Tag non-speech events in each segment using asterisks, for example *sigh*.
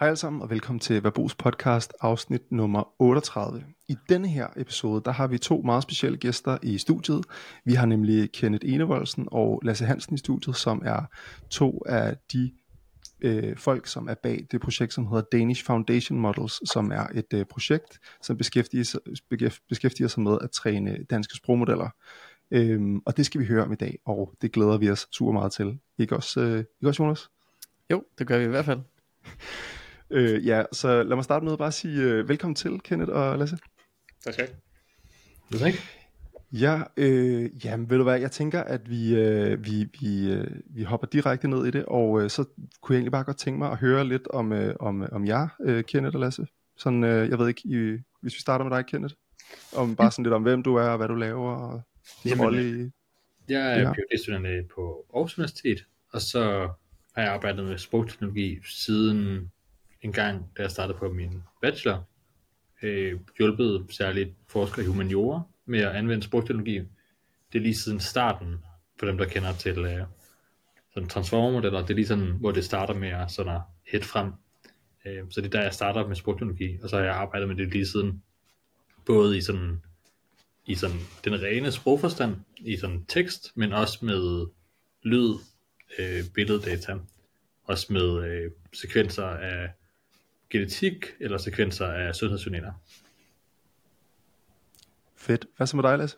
Hej alle sammen og velkommen til Verbos podcast afsnit nummer 38. I denne her episode, der har vi to meget specielle gæster i studiet. Vi har nemlig Kenneth Enevoldsen og Lasse Hansen i studiet, som er to af de øh, folk, som er bag det projekt, som hedder Danish Foundation Models, som er et øh, projekt, som beskæftiger sig, beskæftiger sig med at træne danske sprogmodeller. Øhm, og det skal vi høre om i dag, og det glæder vi os super meget til. Ikke også, øh, ikke også Jonas? Jo, det gør vi i hvert fald. *laughs* Øh, ja, så lad mig starte med at bare sige øh, velkommen til, Kenneth og Lasse. Tak skal du have. Ja, øh, jamen ved du hvad, jeg tænker, at vi, øh, vi, vi, øh, vi hopper direkte ned i det, og øh, så kunne jeg egentlig bare godt tænke mig at høre lidt om, øh, om, om jer, øh, Kenneth og Lasse. Sådan, øh, jeg ved ikke, I, hvis vi starter med dig, Kenneth, om bare sådan lidt om, hvem du er, og hvad du laver, og Jamen, rolle i... Jeg er ja. phd på Aarhus Universitet, og så har jeg arbejdet med sprogteknologi siden en gang, da jeg startede på min bachelor, øh, hjulpet særligt forskere i humaniora med at anvende sprogteknologi. Det er lige siden starten, for dem der kender til øh, sådan transformermodeller, det er lige sådan, hvor det starter med at sådan at hætte frem. Øh, så det er der, jeg starter med sprogteknologi, og så har jeg arbejdet med det lige siden, både i sådan i sådan den rene sprogforstand, i sådan tekst, men også med lyd, øh, billeddata, også med øh, sekvenser af genetik eller sekvenser af sundhedsjournaler. Fedt. Hvad så med dig, Lasse?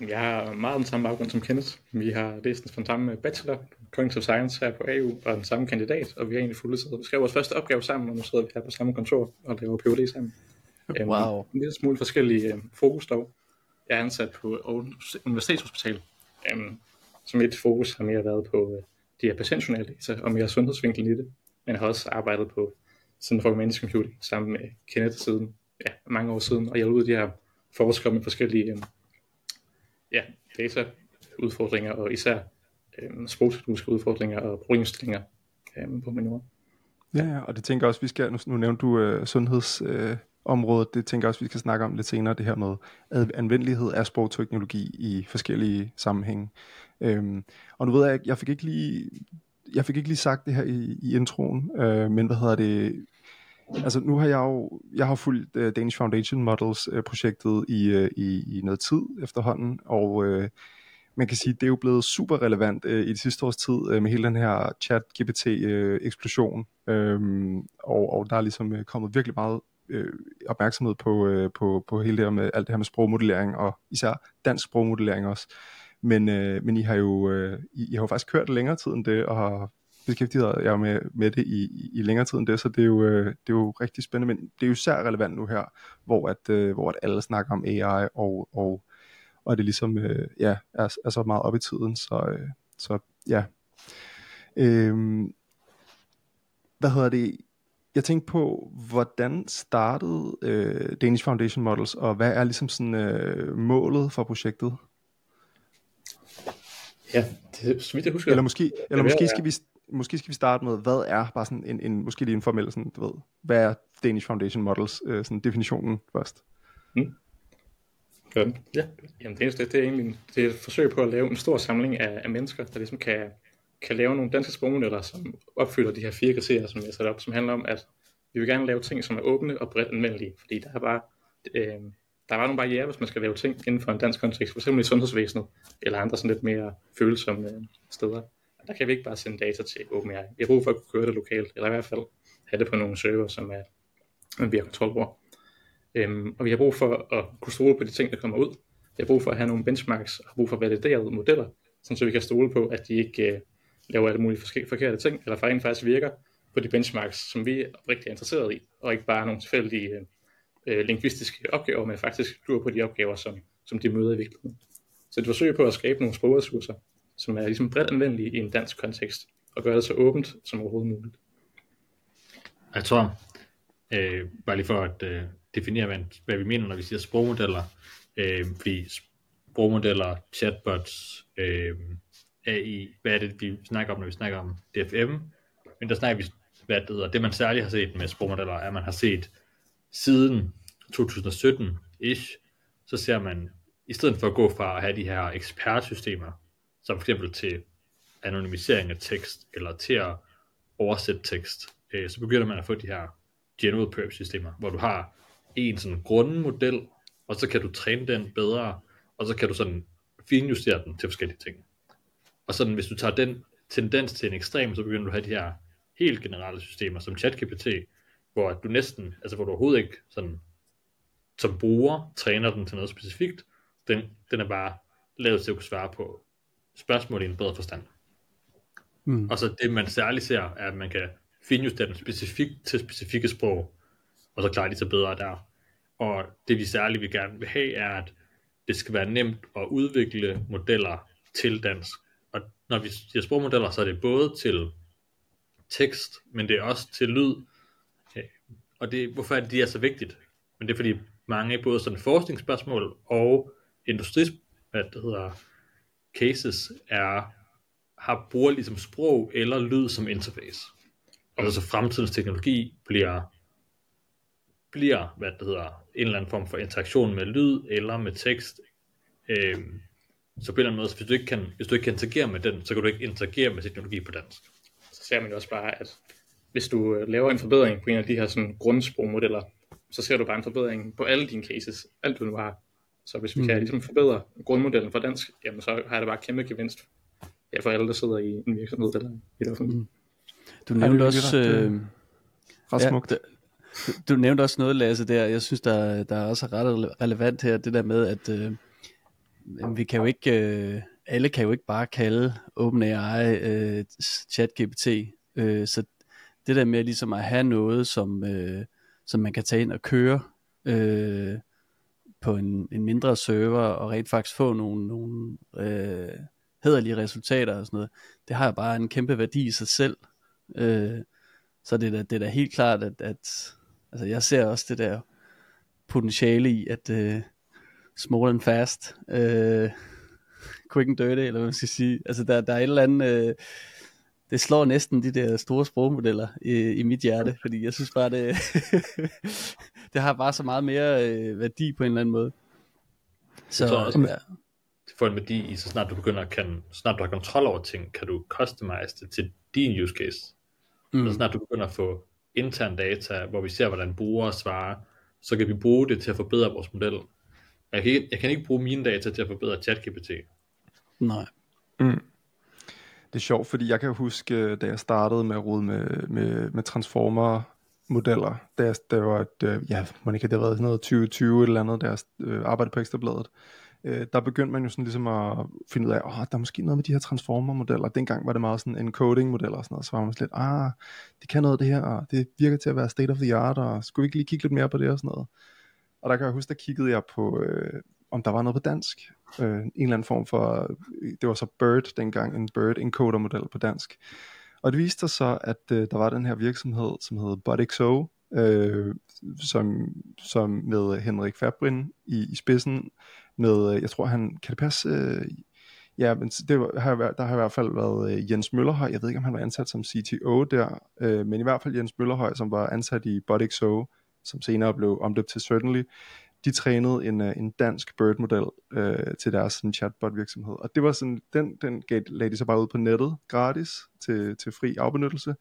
Jeg har meget den samme baggrund som Kenneth. Vi har læst den samme bachelor, Cognitive Science her på AU, og den samme kandidat, og vi har egentlig fuldt Vi skrev vores første opgave sammen, og nu sidder vi her på samme kontor og laver PhD sammen. Wow. Um, en lille smule forskellige um, fokus dog. Jeg er ansat på Universitetshospital, um, som et fokus har mere været på uh, de her patientjournaldata og mere sundhedsvinkel i det, men jeg har også arbejdet på sådan for Humanity Computing sammen med Kenneth siden ja, mange år siden, og jeg ud de her forskere med forskellige um, ja, dataudfordringer, og især um, sprogteknologiske udfordringer og problemstillinger um, på minor. Ja, ja, og det tænker jeg også, vi skal, nu, nu nævnte du øh, sundheds, Øh området, det tænker jeg også, vi skal snakke om lidt senere, det her med anvendelighed af sprogteknologi i forskellige sammenhænge. Øhm, og nu ved jeg, jeg fik ikke lige, jeg fik ikke lige sagt det her i, i introen, øh, men hvad hedder det, altså nu har jeg jo, jeg har fulgt uh, Danish Foundation Models uh, projektet øh, i, uh, i, i noget tid efterhånden, og uh, man kan sige, det er jo blevet super relevant uh, i det sidste års tid uh, med hele den her chat GPT uh, eksplosion, um, og, og der er ligesom uh, kommet virkelig meget øh, opmærksomhed på, øh, på, på hele det her med alt det her med sprogmodellering, og især dansk sprogmodellering også. Men, øh, men I har jo øh, I, I har jo faktisk kørt længere tid end det, og har beskæftiget jer med, med det i, i, længere tid end det, så det er, jo, øh, det er jo rigtig spændende, men det er jo især relevant nu her, hvor at, øh, hvor at alle snakker om AI, og, og, og det ligesom øh, ja, er, er så meget op i tiden, så, så ja. Øh, hvad hedder det? jeg tænkte på, hvordan startede øh, Danish Foundation Models, og hvad er ligesom sådan øh, målet for projektet? Ja, det, så vidt jeg husker. Eller måske, eller måske skal vi måske skal vi starte med, hvad er bare sådan en, en måske lige en formel sådan, du ved, hvad er Danish Foundation Models, øh, sådan definitionen først. Mm. Godt. Ja. Jamen det, det, det er egentlig det er et forsøg på at lave en stor samling af, af mennesker, der ligesom kan kan lave nogle danske sprogmodeller, som opfylder de her fire kriterier, som jeg sat op, som handler om, at vi vil gerne lave ting, som er åbne og bredt anvendelige, fordi der er bare, øh, der er bare nogle barriere, hvis man skal lave ting inden for en dansk kontekst, f.eks. i sundhedsvæsenet, eller andre sådan lidt mere følsomme øh, steder. Der kan vi ikke bare sende data til OpenAI. Vi har brug for at kunne køre det lokalt, eller i hvert fald have det på nogle server, som er, vi har kontrol over. Øhm, og vi har brug for at kunne stole på de ting, der kommer ud. Vi har brug for at have nogle benchmarks, og brug for validerede modeller, så vi kan stole på, at de ikke øh, laver alle mulige forkerte ting, eller faktisk faktisk virker på de benchmarks, som vi er rigtig interesseret i, og ikke bare nogle tilfældige øh, lingvistiske opgaver, men faktisk klure på de opgaver, som, som de møder i virkeligheden. Så det forsøger på at skabe nogle sprogressourcer, som er ligesom bredt anvendelig i en dansk kontekst, og gøre det så åbent som overhovedet muligt. Jeg tror, øh, bare lige for at øh, definere, hvad, hvad vi mener, når vi siger sprogmodeller, øh, fordi sprogmodeller, chatbots, øh, AI, hvad er det, vi snakker om, når vi snakker om DFM, men der snakker vi, hvad det hedder, det man særligt har set med sprogmodeller, er, at man har set siden 2017-ish, så ser man, i stedet for at gå fra at have de her ekspertsystemer, som for eksempel til anonymisering af tekst, eller til at oversætte tekst, øh, så begynder man at få de her general purpose systemer, hvor du har en sådan grundmodel, og så kan du træne den bedre, og så kan du sådan finjustere den til forskellige ting. Og sådan, hvis du tager den tendens til en ekstrem, så begynder du at have de her helt generelle systemer, som ChatGPT, hvor du næsten, altså hvor du overhovedet ikke sådan, som bruger, træner den til noget specifikt, den, den er bare lavet til at kunne svare på spørgsmål i en bedre forstand. Mm. Og så det, man særligt ser, er, at man kan finjustere den specifikt til specifikke sprog, og så klarer de sig bedre der. Og det vi særligt vil gerne vil have, er, at det skal være nemt at udvikle modeller til dansk. Og når vi siger sprogmodeller, så er det både til tekst, men det er også til lyd. Og det, hvorfor er det, de er så vigtigt? Men det er fordi mange både sådan forskningsspørgsmål og industri, hvad det hedder, cases er, har bruger ligesom sprog eller lyd som interface. Og så fremtidens teknologi bliver bliver, hvad det hedder, en eller anden form for interaktion med lyd eller med tekst. Øhm, så på en eller anden måde, hvis du, ikke kan, hvis du ikke kan interagere med den, så kan du ikke interagere med teknologi på dansk. Så ser man jo også bare, at hvis du øh, laver en forbedring på en af de her sådan grundsprogmodeller, så ser du bare en forbedring på alle dine cases, alt du nu har. Så hvis vi mm. kan ligesom forbedre grundmodellen for dansk, jamen så har det bare kæmpe gevinst ja, for alle, der sidder i en virksomhed eller i det offentlige. Mm. Du nævnte også... Øh, ret smukt. Ja, du, du nævnte også noget, Lasse, der. Jeg synes, der, der er også ret relevant her, det der med, at øh, vi kan jo ikke... Øh, alle kan jo ikke bare kalde OpenAI øh, ChatGPT. Øh, så det der med ligesom at have noget, som, øh, som man kan tage ind og køre øh, på en, en mindre server, og rent faktisk få nogle, nogle øh, hederlige resultater og sådan noget, det har bare en kæmpe værdi i sig selv. Øh, så det er, da, det er da helt klart, at, at altså jeg ser også det der potentiale i, at uh, small and fast, uh, *laughs* quick and dirty, eller hvad man skal sige. Altså der, der er et eller andet, uh, det slår næsten de der store sprogmodeller i, i mit hjerte, fordi jeg synes bare, det, *laughs* det har bare så meget mere uh, værdi på en eller anden måde. Så, så også, ja. det får en værdi i, så snart du begynder at kan, snart du har kontrol over ting, kan du customize det til din use case. Mm. Så snart du begynder at få intern data, hvor vi ser, hvordan brugere svarer, så kan vi bruge det til at forbedre vores model. Jeg kan ikke, jeg kan ikke bruge mine data til at forbedre ChatGPT. Nej. Mm. Det er sjovt, fordi jeg kan huske, øh, da jeg startede med at rode med, med, med transformer modeller, da jeg, der var et, øh, ja, Monika, det har været sådan noget 2020 eller andet, der jeg øh, arbejdede på Ekstrabladet øh, der begyndte man jo sådan ligesom at finde ud af, åh, der er måske noget med de her transformer-modeller. Dengang var det meget sådan encoding-modeller og sådan noget, så var man sådan lidt, ah, det kan noget det her, og det virker til at være state of the art, og skulle vi ikke lige kigge lidt mere på det og sådan noget. Og der kan jeg huske, der kiggede jeg på, øh, om der var noget på dansk. Øh, en eller anden form for, øh, det var så Bird dengang, en Bird encoder model på dansk. Og det viste sig så, at øh, der var den her virksomhed, som hed BotXO, øh, som, som med Henrik Fabrin i, i spidsen, med, øh, jeg tror han, kan det passe, øh, ja, men det har, der har i hvert fald været øh, Jens Møllerhøj, jeg ved ikke om han var ansat som CTO der, øh, men i hvert fald Jens Møllerhøj, som var ansat i BotXO, som senere blev omdøbt til Certainly, de trænede en, øh, en dansk Bird-model øh, til deres sådan, chatbot virksomhed. Og det var sådan, den, den gav, lagde de så bare ud på nettet gratis til, til fri afbenyttelse.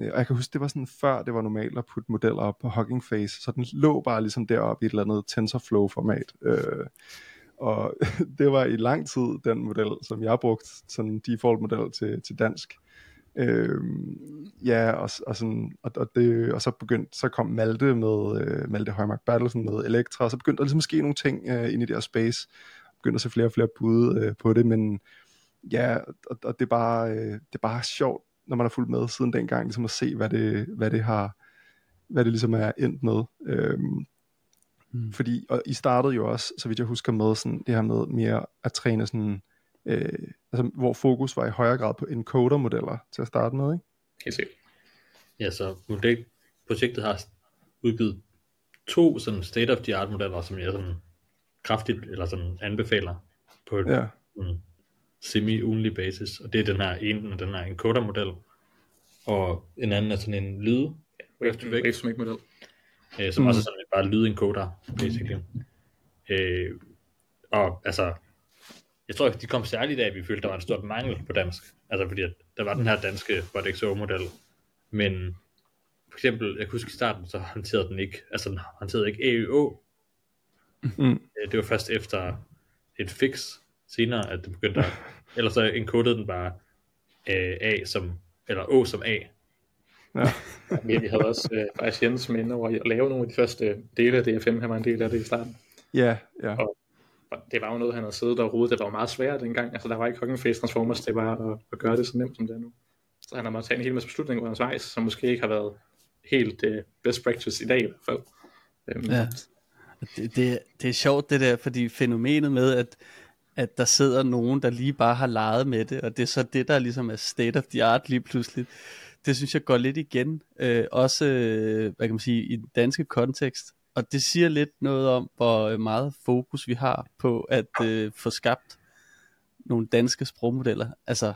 Øh, og jeg kan huske, det var sådan før det var normalt at putte modeller op på Hugging Face, så den lå bare ligesom deroppe i et eller andet TensorFlow format. Øh, og *laughs* det var i lang tid den model, som jeg brugte, sådan default model til, til dansk. Øh, ja, og, og, sådan, og, og, det, og så begyndte, så kom Malte med, øh, Malte Højmark Battlesen med Elektra, og så begyndte der ligesom at ske nogle ting øh, ind i der space, begyndte at se flere og flere bud øh, på det, men ja, og, og det, er bare, øh, det er bare sjovt, når man har fulgt med siden dengang, ligesom at se, hvad det, hvad det har, hvad det ligesom er endt med. Øhm, mm. Fordi, og I startede jo også, så vidt jeg husker med, sådan, det her med mere at træne sådan, øh, altså, hvor fokus var i højere grad på encoder-modeller til at starte med, ikke? Helt sikkert. Ja, så model, projektet har udgivet to sådan state-of-the-art modeller, som jeg sådan kraftigt, eller sådan anbefaler på et ja. mm, semi-ugenlig basis, og det er den her ene, den her encoder-model, og en anden er sådan en lyd, wave model øh, som mm. også er sådan bare lydencoder, basically. Øh, og altså, jeg tror ikke, de kom særligt af, at vi følte, der var en stort mangel på dansk. Altså fordi, at der var den her danske BotXO-model, men for eksempel, jeg kan huske i starten, så håndterede den ikke, altså den håndterede ikke AEO. Mm. Det var først efter et fix senere, at det begyndte at, *laughs* eller så encodede den bare øh, A som, eller O som A. Ja. *laughs* ja vi havde også øh, faktisk Jens med over at lave nogle af de første dele af DFM, han var en del af det i starten. Ja, ja. Og, og det var jo noget, han havde siddet og rodet, det var meget svært dengang, altså der var ikke Hugging Face Transformers, det var at, at gøre det så nemt som det er nu. Så han har måttet tage en hel masse beslutninger undervejs, som måske ikke har været helt uh, best practice i dag i hvert fald. Um, ja. Det, det, det er sjovt det der, fordi fænomenet med, at, at der sidder nogen, der lige bare har leget med det, og det er så det, der ligesom er state of the art lige pludselig. Det synes jeg går lidt igen, øh, også øh, hvad kan man sige, i den danske kontekst. Og det siger lidt noget om, hvor meget fokus vi har på at øh, få skabt nogle danske sprogmodeller. Altså,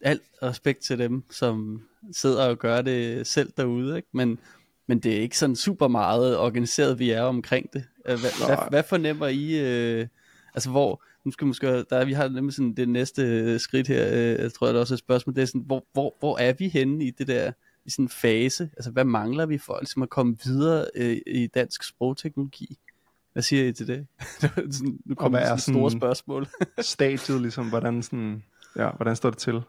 alt respekt til dem, som sidder og gør det selv derude, ikke? Men, men det er ikke sådan super meget organiseret, vi er omkring det. Øh, hvad, hvad, hvad fornemmer I, øh, altså hvor, nu skal måske, der, vi har nemlig sådan det næste skridt her, øh, jeg tror jeg der også er et spørgsmål, det er sådan, hvor, hvor, hvor er vi henne i det der, i sådan en fase, altså hvad mangler vi for ligesom at komme videre øh, i dansk sprogteknologi? Hvad siger I til det? *laughs* sådan, nu kommer sådan store spørgsmål. *laughs* stadiet ligesom, hvordan, sådan, ja, hvordan står det til?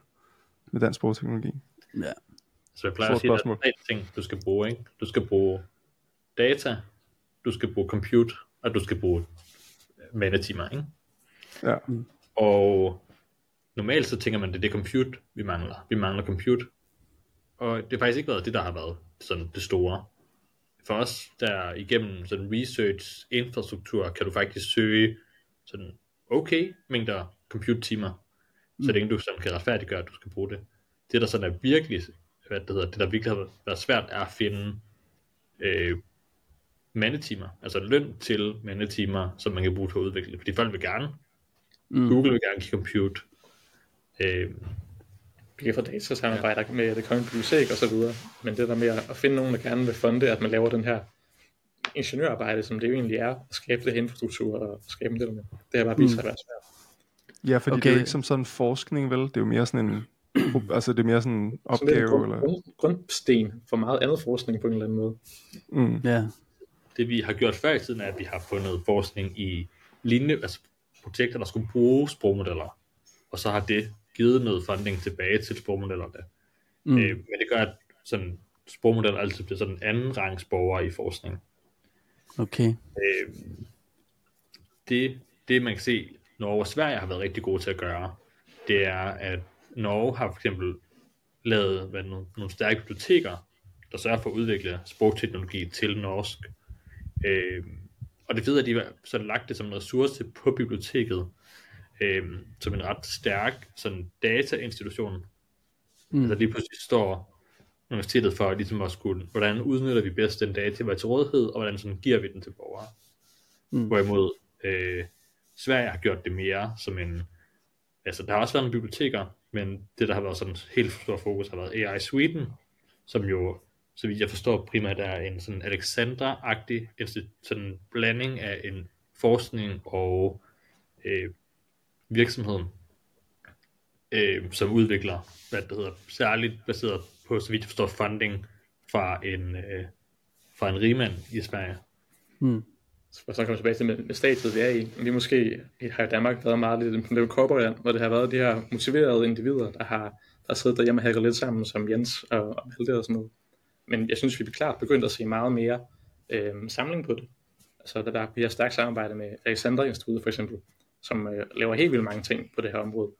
med dansk sprogteknologi? Ja. Så jeg plejer at sige, at der er tre ting, du skal bruge. Ikke? Du skal bruge data, du skal bruge compute, og du skal bruge mandetimer. Ikke? Ja. Og normalt så tænker man, det er det compute, vi mangler. Vi mangler compute. Og det har faktisk ikke været det, der har været sådan det store. For os, der igennem sådan research infrastruktur, kan du faktisk søge sådan okay mængder compute timer så længe du sådan kan retfærdiggøre, at du skal bruge det. Det der sådan er virkelig, hvad det hedder, det der virkelig har været svært, er at finde øh, mandetimer, altså løn til mandetimer, som man kan bruge til at udvikle. Fordi folk vil gerne. Mm. Google vil gerne give compute. Øh, vi kan få datasamarbejder ja. med det kongelige bibliotek og så videre. Men det der med at finde nogen, der gerne vil funde, at man laver den her ingeniørarbejde, som det jo egentlig er, at skabe det her infrastruktur og skabe det, det har bare vist sig at være svært. Ja, fordi okay. det er jo ikke som sådan forskning, vel? Det er jo mere sådan en, *clears throat* altså det er mere sådan en opgave. Så det er en grund, eller? grundsten for meget andet forskning på en eller anden måde. Mm. Ja. Det vi har gjort før i tiden er, at vi har fundet forskning i lignende, altså projekter, der skulle bruge sprogmodeller. Og så har det givet noget funding tilbage til sprogmodellerne. Mm. Øh, men det gør, at sådan, sprogmodeller altid bliver sådan en anden rangsborger i forskning. Okay. Øh, det, det man kan se Norge og Sverige har været rigtig gode til at gøre, det er, at Norge har for eksempel lavet hvad, nogle, nogle stærke biblioteker, der sørger for at udvikle sprogteknologi til norsk. Øh, og det ved at de har så lagt det som en ressource på biblioteket, øh, som en ret stærk sådan datainstitution, mm. der lige pludselig står universitetet for ligesom at skulle, hvordan udnytter vi bedst den data, der er til rådighed, og hvordan sådan giver vi den til borgere. Mm. Hvorimod øh, Sverige har gjort det mere som en, altså der har også været nogle biblioteker, men det der har været sådan helt stor fokus har været AI Sweden, som jo, så vidt jeg forstår, primært er en sådan Alexandra-agtig sådan blanding af en forskning og øh, virksomheden, øh, som udvikler, hvad det hedder, særligt baseret på, så vidt jeg forstår, funding fra en, øh, fra en rigmand i Sverige. Hmm for så kommer tilbage til med, med stadiet, vi er i. Vi måske har i Danmark været meget lidt en korporant, hvor det har været de her motiverede individer, der har, der siddet derhjemme og hækket lidt sammen, som Jens og, og Malte og sådan noget. Men jeg synes, vi er klart begyndt at se meget mere øh, samling på det. Altså, der, der vi har stærkt samarbejde med Alexander Institut for eksempel, som øh, laver helt vildt mange ting på det her område.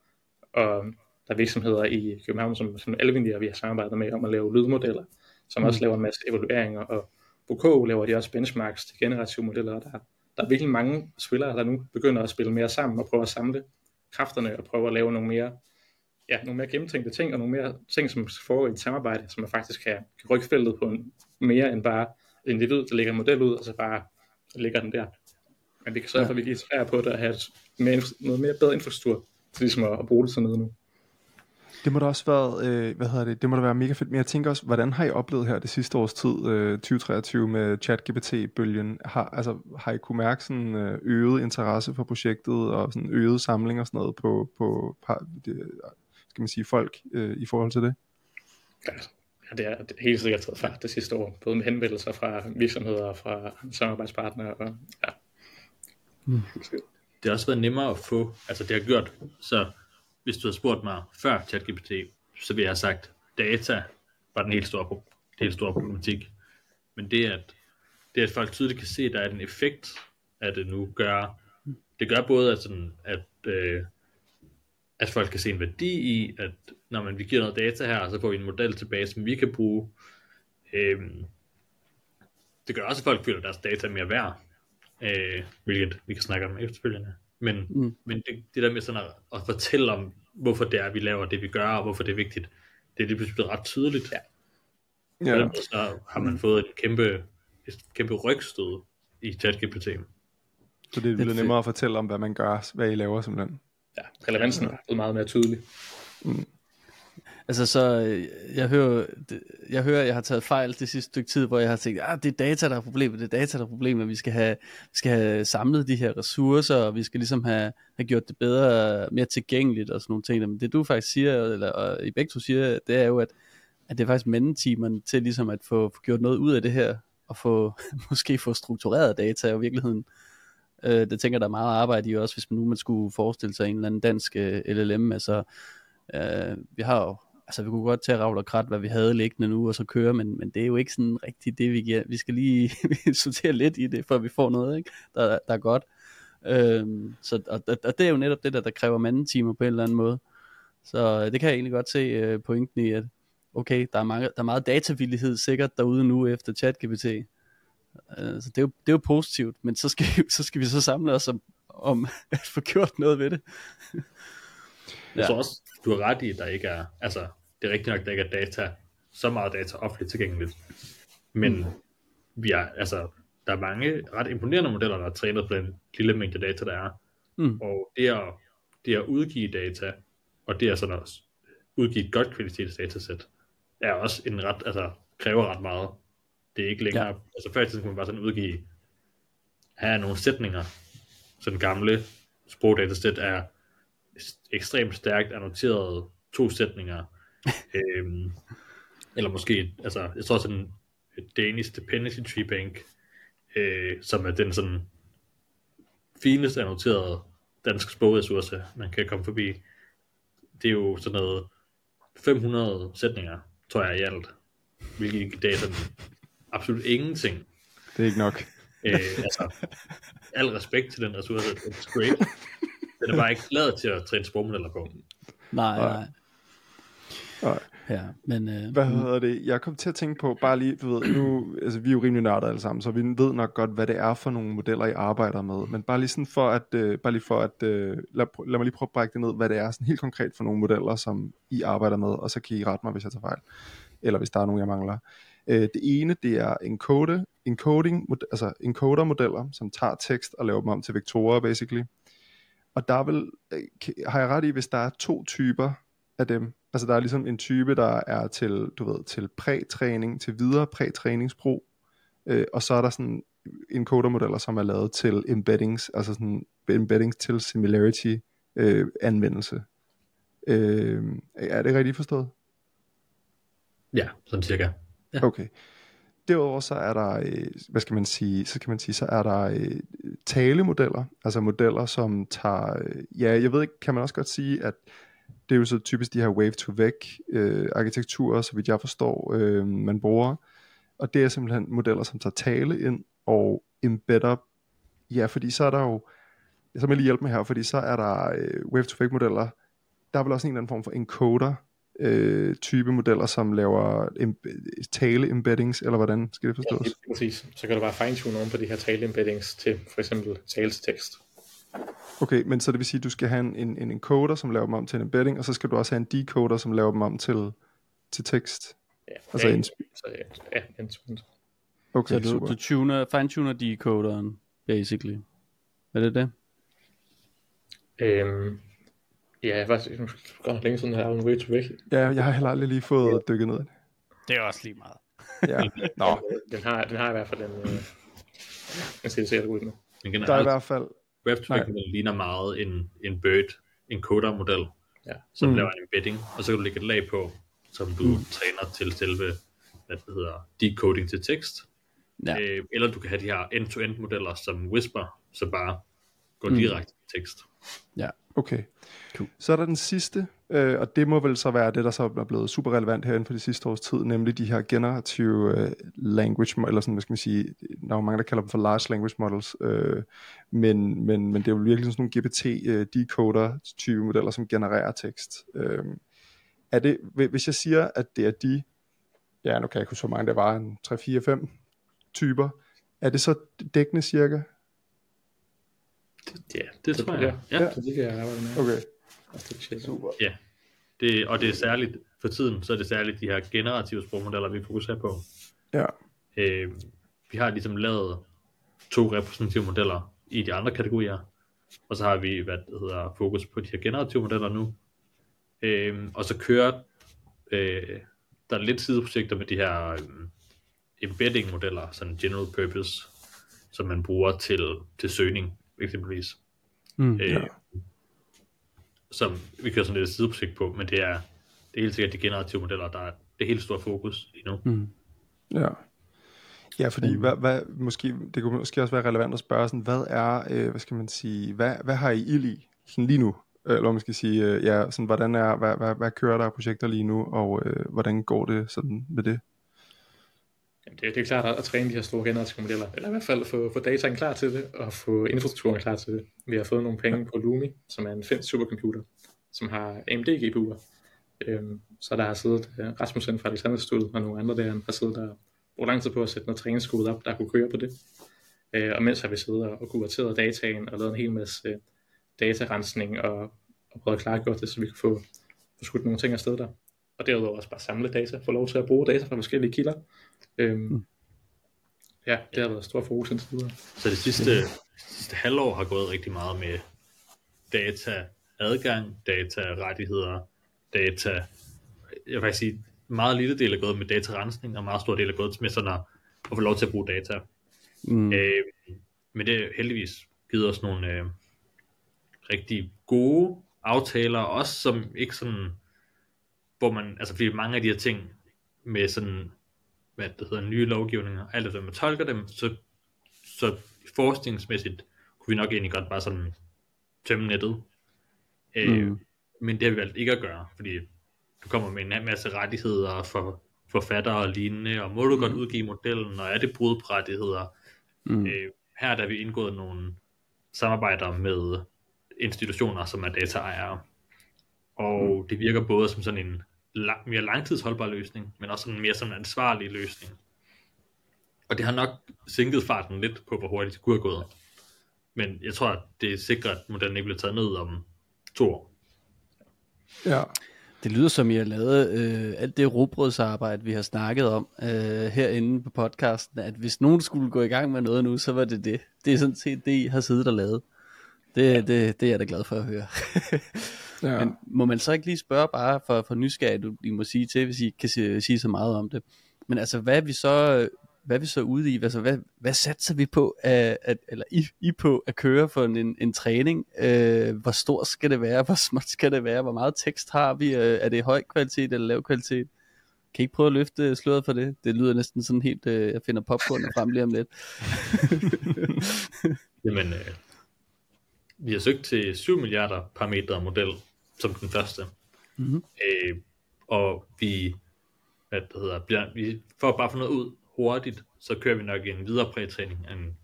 Og der er virksomheder i København, som, som Alvindia, vi har samarbejdet med om at lave lydmodeller, som mm. også laver en masse evalueringer og på K laver de også benchmarks til generative modeller, og der, der er virkelig mange spillere, der nu begynder at spille mere sammen og prøve at samle kræfterne og prøve at lave nogle mere, ja, nogle mere gennemtænkte ting, og nogle mere ting, som foregår i et samarbejde, som man faktisk kan, kan rykke feltet på en, mere end bare et individ, der lægger en model ud, og så bare lægger den der. Men vi kan sørge for, at vi kan iterere på det og have mere, noget mere bedre infrastruktur til ligesom at, at bruge det sådan noget nu. Det må da også være, øh, hvad hedder det, det må da være mega fedt. Men jeg tænker også, hvordan har I oplevet her det sidste års tid, øh, 2023 med ChatGPT-bølgen? Har, altså, har I kunne mærke sådan øh, øget interesse for projektet og sådan øget samling og sådan noget på, på par, det, skal man sige, folk øh, i forhold til det? Ja, Ja, det er helt sikkert taget fart det sidste år, både med henvendelser fra virksomheder og fra samarbejdspartnere. Og, ja. Mm. Det har også været nemmere at få, altså det har gjort, så hvis du havde spurgt mig før ChatGPT, så ville jeg have sagt, data var den helt store, den helt store problematik. Men det at, det at folk tydeligt kan se, at der er en effekt af det nu, gør, det gør både, at, sådan, at, øh, at folk kan se en værdi i, at når man vi giver noget data her, så får vi en model tilbage, som vi kan bruge. Øh, det gør også, at folk føler, at deres data er mere værd, øh, hvilket vi kan snakke om efterfølgende. Men, mm. men det, det der med sådan at, at fortælle om, hvorfor det er, vi laver det, vi gør, og hvorfor det er vigtigt, det er lige pludselig ret tydeligt. Ja. Ja. så har man fået et kæmpe, et kæmpe rygstød i ChatGPT. Så det bliver nemmere at fortælle om, hvad man gør, hvad I laver simpelthen. Ja, relevansen er blevet meget mere tydelig. Mm. Altså så, øh, jeg hører, jeg hører, jeg har taget fejl det sidste stykke tid, hvor jeg har tænkt, ah, det er data, der er problemet, det er data, der er problemet, vi skal have, vi skal have samlet de her ressourcer, og vi skal ligesom have, have gjort det bedre, mere tilgængeligt og sådan nogle ting. Men det du faktisk siger, eller og i begge to siger, det er jo, at, at det er faktisk mandetimerne til ligesom at få, få gjort noget ud af det her, og få, *laughs* måske få struktureret data og virkeligheden. Øh, det tænker der er meget arbejde i også, hvis man nu man skulle forestille sig en eller anden dansk øh, LLM, altså øh, vi har jo altså vi kunne godt tage ravl og krat, hvad vi havde liggende nu, og så køre, men, men det er jo ikke sådan rigtigt det, vi giver. Vi skal lige *laughs* sortere lidt i det, før vi får noget, ikke? Der, der er godt. Øhm, så, og, og, det er jo netop det der, der kræver mandetimer på en eller anden måde. Så øh, det kan jeg egentlig godt se øh, pointen i, at okay, der er, mange, der er meget datavillighed sikkert derude nu efter ChatGPT. Øh, så det er, jo, det er jo positivt, men så skal, *laughs* så skal vi så samle os om, om at få gjort noget ved det. ja. *laughs* Jeg tror også, du har ret i, at der ikke er, altså det er rigtigt nok, at der ikke er data, så meget data offentligt tilgængeligt. Men mm. vi er, altså, der er mange ret imponerende modeller, der er trænet på den lille mængde data, der er. Mm. Og det at, det at udgive data, og det er sådan at udgive et godt kvalitets datasæt, er også en ret, altså kræver ret meget. Det er ikke længere, ja. altså før i tiden kunne man bare sådan udgive, have nogle sætninger, så den gamle sprogdatasæt er ekstremt stærkt annoteret to sætninger, øhm, eller måske, altså, jeg tror sådan, Danish Dependency Tree Bank, øh, som er den sådan finest annoterede dansk sprogressource, man kan komme forbi. Det er jo sådan noget 500 sætninger, tror jeg i alt, hvilket i dag sådan absolut ingenting. Det er ikke nok. Øh, altså, al respekt til den ressource, it's great. Den er bare ikke lavet til at træne sprogmodeller på. Nej, nej. Nej. Ja, men, øh, hvad hedder det? Jeg kom til at tænke på, bare lige, du ved, nu, altså vi er jo rimelig nørder alle sammen, så vi ved nok godt, hvad det er for nogle modeller, I arbejder med. Men bare lige sådan for at, øh, bare lige for at, øh, lad, lad mig lige prøve at brække det ned, hvad det er sådan helt konkret for nogle modeller, som I arbejder med, og så kan I rette mig, hvis jeg tager fejl. Eller hvis der er nogen, jeg mangler. Øh, det ene, det er encode, encoding, altså encoder-modeller, som tager tekst og laver dem om til vektorer, basically. Og der er vel, øh, har jeg ret i, hvis der er to typer af dem, Altså der er ligesom en type, der er til, du ved, til prætræning, til videre prætræningsbrug, øh, og så er der sådan encoder-modeller, som er lavet til embeddings, altså sådan embeddings til similarity øh, anvendelse. Øh, er det rigtigt forstået? Ja, sådan cirka. Ja. Okay. Derudover så er der, øh, hvad skal man sige, så kan man sige, så er der øh, talemodeller, altså modeller, som tager, øh, ja, jeg ved ikke, kan man også godt sige, at det er jo så typisk de her wave-to-vec øh, arkitekturer, så vidt jeg forstår, øh, man bruger. Og det er simpelthen modeller, som tager tale ind og embedder, ja, fordi så er der jo, så må jeg lige hjælpe mig her, fordi så er der øh, wave-to-vec modeller, der er vel også en eller anden form for encoder, øh, type modeller, som laver em- tale embeddings, eller hvordan skal det forstås? Ja, præcis. Så kan du bare fine-tune nogen på de her tale embeddings til for eksempel tale til tekst. Okay, men så det vil sige, at du skal have en, en, en encoder, som laver dem om til en embedding, og så skal du også have en decoder, som laver dem om til, til tekst. Ja, altså ja, en, så, ja, en Okay, så du, super. du tuner, fine-tuner decoderen, basically. Er det det? Øhm, ja, jeg faktisk godt længe siden, jeg har en way to væk. Ja, jeg har heller aldrig lige fået ja. dykket ned i det. Det er også lige meget. ja. *laughs* Nå. Den har, den har i hvert fald en... Øh, jeg skal se det ud med. Der er i hvert fald Web2 ligner meget en, en Bird encoder model, ja. som mm. laver en embedding, og så kan du lægge et lag på, som du mm. træner til selve, hvad det hedder, decoding til tekst. Ja. Øh, eller du kan have de her end-to-end modeller som Whisper, så bare går mm. direkte til tekst. Ja, okay. Cool. Så er der den sidste, øh, og det må vel så være det, der så er blevet super relevant her inden for de sidste års tid, nemlig de her generative øh, language, eller sådan, hvad skal man sige, der er mange, der kalder dem for large language models, øh, men, men, men det er jo virkelig sådan nogle GPT-decoder-type øh, modeller, som genererer tekst. Øh, er det, hvis jeg siger, at det er de, ja, nu kan jeg ikke huske, hvor mange det var, en 3, 4, 5 typer, er det så dækkende cirka? Ja, det, det tror jeg. Ja, ja. det kan jeg arbejde med. Okay. Super. Ja, det, og det er særligt, for tiden, så er det særligt de her generative sprogmodeller, vi fokuserer på. Ja. Øh, vi har ligesom lavet to repræsentative modeller i de andre kategorier, og så har vi, hvad det hedder, fokus på de her generative modeller nu. Øh, og så kører øh, der er lidt sideprojekter med de her øh, embedding-modeller, sådan general purpose, som man bruger til, til søgning, eksempelvis. Mm, øh, ja. Som vi kører sådan lidt sideprojekt på, men det er, det er helt sikkert de generative modeller, der er det helt store fokus lige nu. Mm. Ja. Ja, fordi hvad, hvad, måske, det kunne måske også være relevant at spørge, sådan, hvad er, øh, hvad skal man sige, hvad, hvad har I ild i sådan lige nu? Eller man skal sige, øh, ja, sådan, hvordan er, hvad, hvad, hvad kører der af projekter lige nu, og øh, hvordan går det sådan med det? Jamen det, det er klart at, at træne de her store generative modeller, eller i hvert fald få, få dataen klar til det, og få infrastrukturen klar til det. Vi har fået nogle penge på Lumi, som er en finsk supercomputer, som har AMD GPU'er. Øhm, så der har siddet uh, Rasmussen fra Alexanderstudiet og nogle andre der, har siddet der brugt lang tid på at sætte noget træningskode op, der kunne køre på det. Øh, og mens har vi siddet og kurateret dataen og lavet en hel masse uh, datarensning og, og prøvet at klargøre det, så vi kan få, få skudt nogle ting afsted der. Og derudover også bare samle data, få lov til at bruge data fra forskellige kilder. Øhm, mm. Ja, det har været stor fokus indtil videre. Så det sidste, sidste halvår har gået rigtig meget med data adgang, data rettigheder, data, jeg vil sige, meget lille del er gået med datarensning, og meget stor del er gået med sådan at, at få lov til at bruge data. Mm. Øh, men det er heldigvis givet os nogle øh, rigtig gode aftaler, også som ikke sådan, hvor man, altså fordi mange af de her ting med sådan hvad det hedder, nye lovgivninger, alt efter man tolker dem, så, så forskningsmæssigt kunne vi nok egentlig godt bare sådan tømme nettet. Øh, mm. Men det har vi valgt ikke at gøre, fordi du kommer med en masse rettigheder for forfattere og lignende, og må du mm. godt udgive modellen, og er det brud på rettigheder? Mm. Øh, her der vi indgået nogle samarbejder med institutioner, som er dataejere, og mm. det virker både som sådan en lang, mere langtidsholdbar løsning, men også en mere sådan ansvarlig løsning. Og det har nok sænket farten lidt på, hvor hurtigt det kunne have gået. Men jeg tror, at det er sikkert, at modellen ikke bliver taget ned om to år. Ja. Det lyder som, I har lavet øh, alt det robrødsarbejde, vi har snakket om øh, herinde på podcasten, at hvis nogen skulle gå i gang med noget nu, så var det det. Det er sådan set det, I har siddet og lavet. Det, ja. det, det er jeg da glad for at høre. *laughs* Ja. Men må man så ikke lige spørge bare for, for nysgerrig, du I må sige til, hvis I kan sige, sige så meget om det. Men altså, hvad er vi så, hvad er vi så ude i? Altså, hvad, hvad satser vi på, at, at, eller I, I på at køre for en, en træning? Øh, hvor stor skal det være? Hvor småt skal det være? Hvor meget tekst har vi? Øh, er det høj kvalitet eller lav kvalitet? Kan I ikke prøve at løfte sløret for det? Det lyder næsten sådan helt, øh, jeg finder popcorn frem lige om lidt. *laughs* Jamen, øh, vi har søgt til 7 milliarder parametre model som den første. Mm-hmm. Øh, og vi, hvad det hedder, bliver, vi, for at bare få noget ud hurtigt, så kører vi nok en videre prætræning end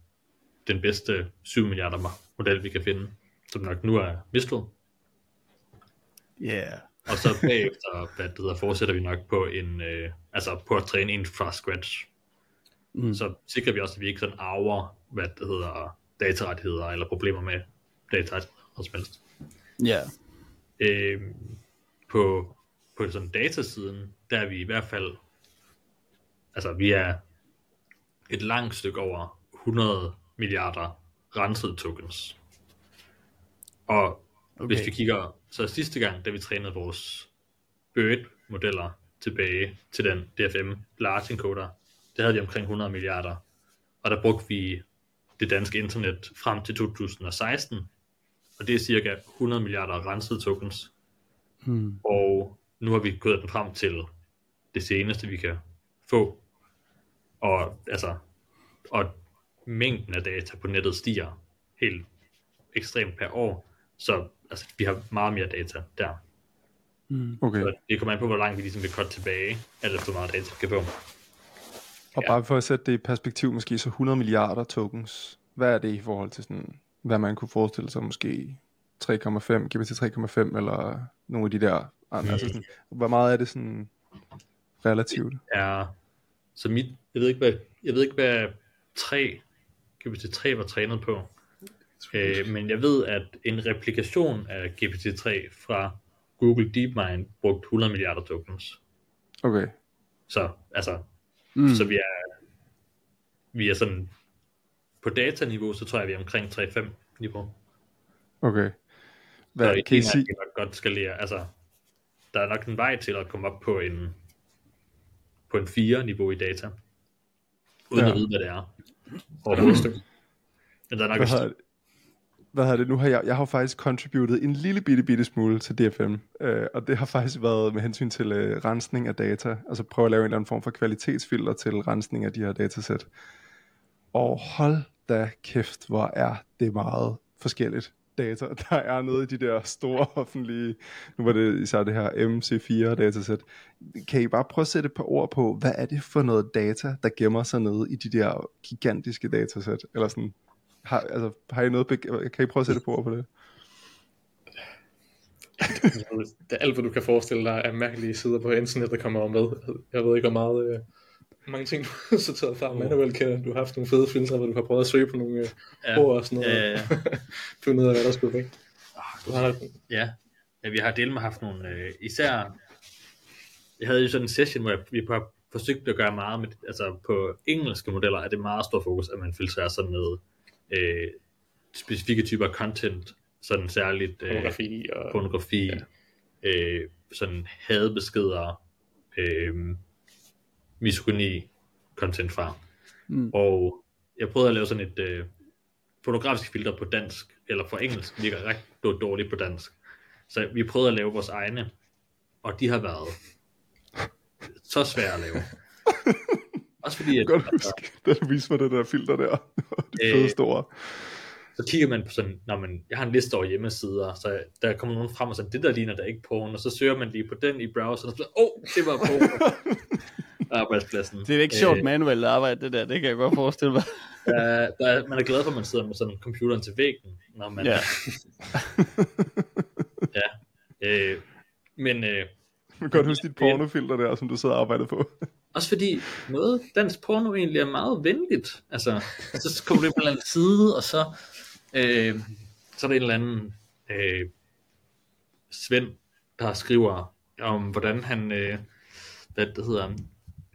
den bedste 7 milliarder model, vi kan finde, som nok nu er mistet. Yeah. og så bagefter, hvad det hedder, fortsætter vi nok på en, øh, altså på at træne en fra scratch. Mm. Så sikrer vi også, at vi ikke sådan arver, hvad det hedder, datarettigheder eller problemer med datarettigheder og som helst. Ja. Yeah. Øh, på, på sådan datasiden, der er vi i hvert fald, altså vi er et langt stykke over 100 milliarder rensede tokens. Og okay. hvis vi kigger, så sidste gang, da vi trænede vores BERT-modeller tilbage til den DFM large encoder, der havde vi omkring 100 milliarder. Og der brugte vi det danske internet frem til 2016 og det er cirka 100 milliarder rensede tokens. Hmm. Og nu har vi gået den frem til det seneste, vi kan få. Og, altså, og mængden af data på nettet stiger helt ekstremt per år. Så altså, vi har meget mere data der. Mm. Okay. Så det kommer an på, hvor langt vi ligesom vil korte tilbage, alt efter hvor meget data vi kan få. Og ja. bare for at sætte det i perspektiv, måske så 100 milliarder tokens. Hvad er det i forhold til sådan, hvad man kunne forestille sig måske 3,5, GPT 3,5 eller nogle af de der andre, altså sådan, hvor meget er det sådan relativt? Ja, så mit, jeg ved ikke hvad, jeg ved ikke hvad 3, GPT-3 var trænet på, øh, men jeg ved, at en replikation af GPT-3 fra Google DeepMind brugte 100 milliarder tokens. Okay. Så, altså, mm. så vi er, vi er sådan, på dataniveau, så tror jeg, vi er omkring 3-5 niveau. Okay. Hvad, så kan I sige? nok godt skalere, altså, der er nok en vej til at komme op på en, på en 4 niveau i data, uden ja. at vide, hvad det er. Overhovedet. Men der er nok hvad, har, hvad har det nu har jeg, jeg har faktisk contributed en lille bitte bitte smule til DFM, øh, og det har faktisk været med hensyn til øh, rensning af data, altså prøve at lave en eller anden form for kvalitetsfilter til rensning af de her datasæt. Og hold da kæft, hvor er det meget forskelligt data. *laughs* Der er noget i de der store offentlige, nu var det især det her MC4 datasæt. Kan I bare prøve at sætte et par ord på, hvad er det for noget data, der gemmer sig nede i de der gigantiske datasæt? Eller sådan, har, altså, har I noget, kan I prøve at sætte et par ord på det? *laughs* det er alt, hvad du kan forestille dig af mærkelige sider på internet, der kommer med. Jeg ved ikke, hvor meget, øh, mange ting, du har sorteret fra manuelt. Kan, du har haft nogle fede filtre, hvor du har prøvet at søge på nogle øh, ja. ord og sådan noget. Ja, ja, ja. *laughs* Finde ud af, hvad der skulle væk. Du har... Ja. ja, vi har delt med haft nogle, øh, især, jeg havde jo sådan en session, hvor vi har forsøgt at gøre meget med, altså på engelske modeller er det meget stor fokus, at man filtrerer sådan med øh, specifikke typer content, sådan særligt øh, pornografi, og, pornografi ja. øh, sådan hadbeskeder, øh, misogyni content fra. Mm. Og jeg prøvede at lave sådan et øh, pornografisk filter på dansk, eller på engelsk, virker ret dårligt på dansk. Så vi prøvede at lave vores egne, og de har været så svære at lave. *laughs* Også fordi, at... Godt huske, da du viste mig det der filter der. *laughs* de øh, store. Så kigger man på sådan, når man, jeg har en liste over hjemmesider, så der kommer nogen frem og siger, det der ligner der ikke porno, og så søger man lige på den i browseren, og så åh, oh, det var porno. *laughs* arbejdspladsen. Det er ikke sjovt øh, manuelt arbejde, det der, det kan jeg godt forestille mig. Ja, der er, man er glad for, at man sidder med sådan computeren til væggen, når man... Ja. *laughs* ja. Øh, men... Øh, jeg kan godt huske dit pornofilter der, som du sidder og arbejder på. *laughs* Også fordi noget dansk porno egentlig er meget venligt. Altså, så kommer du ind på en eller anden side, og så, øh, så er der en eller anden øh, Svend, der skriver om, hvordan han, øh, hvad det hedder,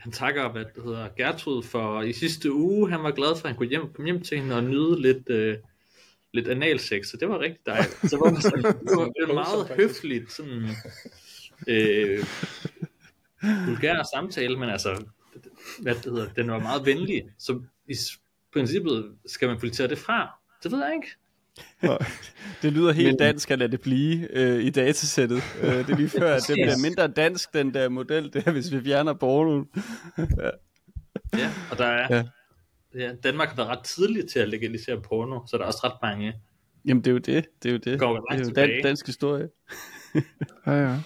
han takker, hvad det hedder, Gertrud for i sidste uge, han var glad for, at han kunne hjem, komme hjem til hende og nyde lidt, øh, lidt analsex, så det var rigtig dejligt. *laughs* Så var det, sådan, det, var, det meget høfligt, sådan, øh, vulgær samtale, men altså, hvad det hedder, den var meget venlig, så i princippet skal man filtrere det fra. Det ved jeg ikke. *laughs* det lyder helt Men, dansk at lade det blive øh, i datasættet. Øh, det er lige før, at det bliver mindre dansk, den der model der, hvis vi fjerner porno. *laughs* ja. ja, og der er... Ja. Ja, Danmark har været ret tidligt til at legalisere porno, så der er også ret mange... Jamen det er jo det, det er jo det. Går det er jo dan- dansk historie. ja, ja.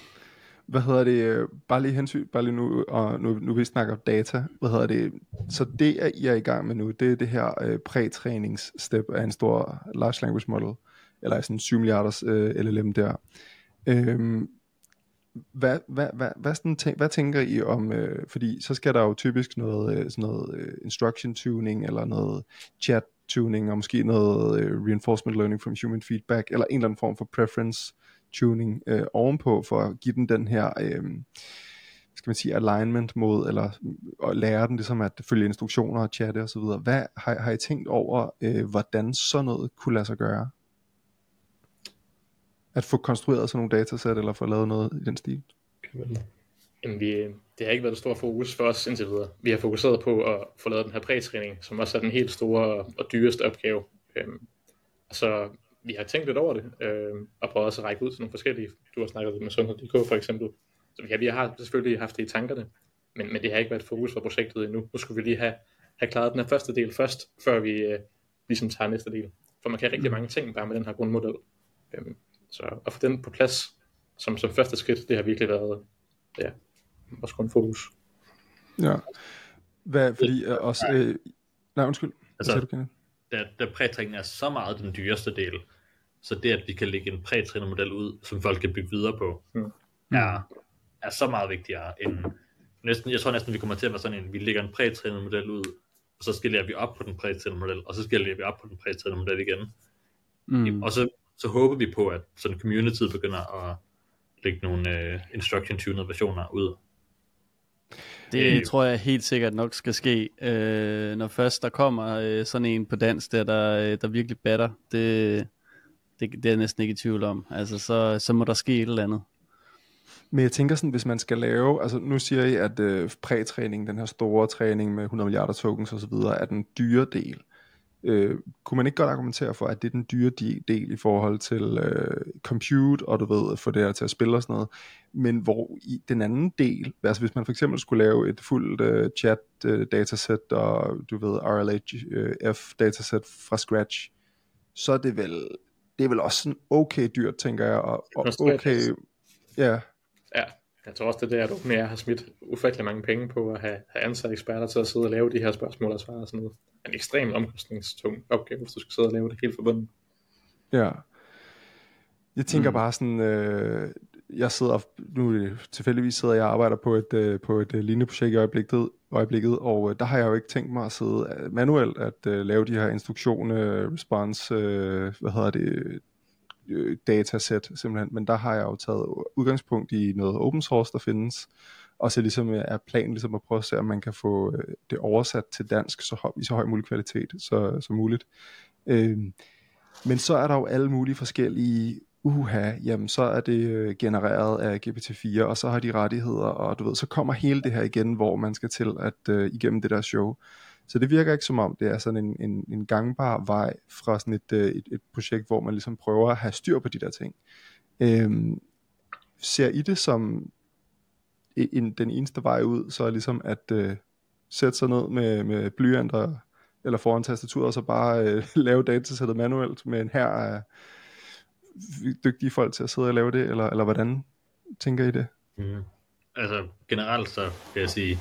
Hvad hedder det, øh, bare lige hensyn, bare lige nu, og nu, nu vi snakker data, hvad hedder det, så det er I er i gang med nu, det er det her øh, prætræningsstep af en stor large language model, eller sådan 7 milliarders øh, LLM der. Øhm, hvad, hvad, hvad, hvad, sådan tænk, hvad tænker I om, øh, fordi så skal der jo typisk noget, øh, sådan noget øh, instruction tuning, eller noget chat tuning, og måske noget øh, reinforcement learning from human feedback, eller en eller anden form for preference tuning øh, ovenpå, for at give den den her, øh, skal man sige, alignment mod, eller at lære den ligesom at følge instruktioner og chatte osv. Hvad har, har I tænkt over, øh, hvordan sådan noget kunne lade sig gøre? At få konstrueret sådan nogle datasæt, eller få lavet noget i den stil? Jamen, vi, det har ikke været et stort fokus for os indtil videre. Vi har fokuseret på at få lavet den her prætræning, som også er den helt store og dyreste opgave. Øhm, så vi har tænkt lidt over det, øh, og prøvet også at række ud til nogle forskellige, du har snakket med Sundhed.dk for eksempel. Så ja, vi har selvfølgelig haft det i tankerne, men, men det har ikke været fokus for projektet endnu. Nu skulle vi lige have, have klaret den her første del først, før vi øh, ligesom tager næste del. For man kan rigtig mm. mange ting bare med den her grundmodel. Øhm, så at få den på plads som, som første skridt, det har virkelig været ja, vores grundfokus. Ja. Hvad, fordi øh, også... Øh, nej, undskyld. Altså, du, da, da prætræningen er så meget den dyreste del, så det, at vi kan lægge en prætrænet model ud, som folk kan bygge videre på, mm. er, er så meget vigtigere end næsten, jeg tror næsten, vi kommer til at være sådan en, vi lægger en prætrænet model ud, og så skalerer vi op på den prætrænede model, og så skalerer vi op på den prætrænede model igen. Mm. Og så, så håber vi på, at sådan community begynder at lægge nogle uh, instruction tuned versioner ud. Det øh, tror jeg helt sikkert nok skal ske, øh, når først der kommer øh, sådan en på dans, der, der, øh, der virkelig batter. Det, det, det er jeg næsten ikke i tvivl om. Altså, så, så må der ske et eller andet. Men jeg tænker sådan, hvis man skal lave, altså nu siger I, at øh, prætræning, den her store træning med 100 milliarder tokens osv., er den dyre del. Øh, kunne man ikke godt argumentere for, at det er den dyre del i forhold til øh, compute, og du ved, få det her til at spille og sådan noget, men hvor i den anden del, altså hvis man for eksempel skulle lave et fuldt øh, chat øh, datasæt, og du ved, RLHF øh, datasæt fra scratch, så er det vel, det er vel også sådan okay dyrt, tænker jeg, og, og okay, ja, Ja, jeg tror også, det er der, at OpenAI har smidt ufattelig mange penge på at have, have ansat eksperter til at sidde og lave de her spørgsmål og svare og sådan noget. En ekstremt omkostningstung opgave, hvis du skal sidde og lave det helt forbundet. Ja. Jeg tænker mm. bare sådan, øh, jeg sidder, nu tilfældigvis sidder jeg og arbejder på et, øh, på et øh, lignende projekt i øjeblikket, øjeblikket, og øh, der har jeg jo ikke tænkt mig at sidde øh, manuelt at øh, lave de her instruktioner, øh, response, øh, hvad hedder det, øh, datasæt simpelthen, men der har jeg jo taget udgangspunkt i noget open source, der findes, og så ligesom øh, er planen ligesom at prøve at se, om man kan få øh, det oversat til dansk så høj, i så høj mulig kvalitet så, så muligt. Øh, men så er der jo alle mulige forskellige uha, jamen så er det øh, genereret af GPT-4, og så har de rettigheder, og du ved, så kommer hele det her igen, hvor man skal til at øh, igennem det der show. Så det virker ikke som om, det er sådan en, en, en gangbar vej fra sådan et, øh, et, et projekt, hvor man ligesom prøver at have styr på de der ting. Øhm, ser I det som en, den eneste vej ud, så er ligesom at øh, sætte sig ned med, med blyanter eller foran tastaturet, og så bare øh, *laughs* lave datasættet manuelt med en her af dygtige folk til at sidde og lave det, eller, eller hvordan tænker I det? Mm. Altså generelt så vil jeg sige,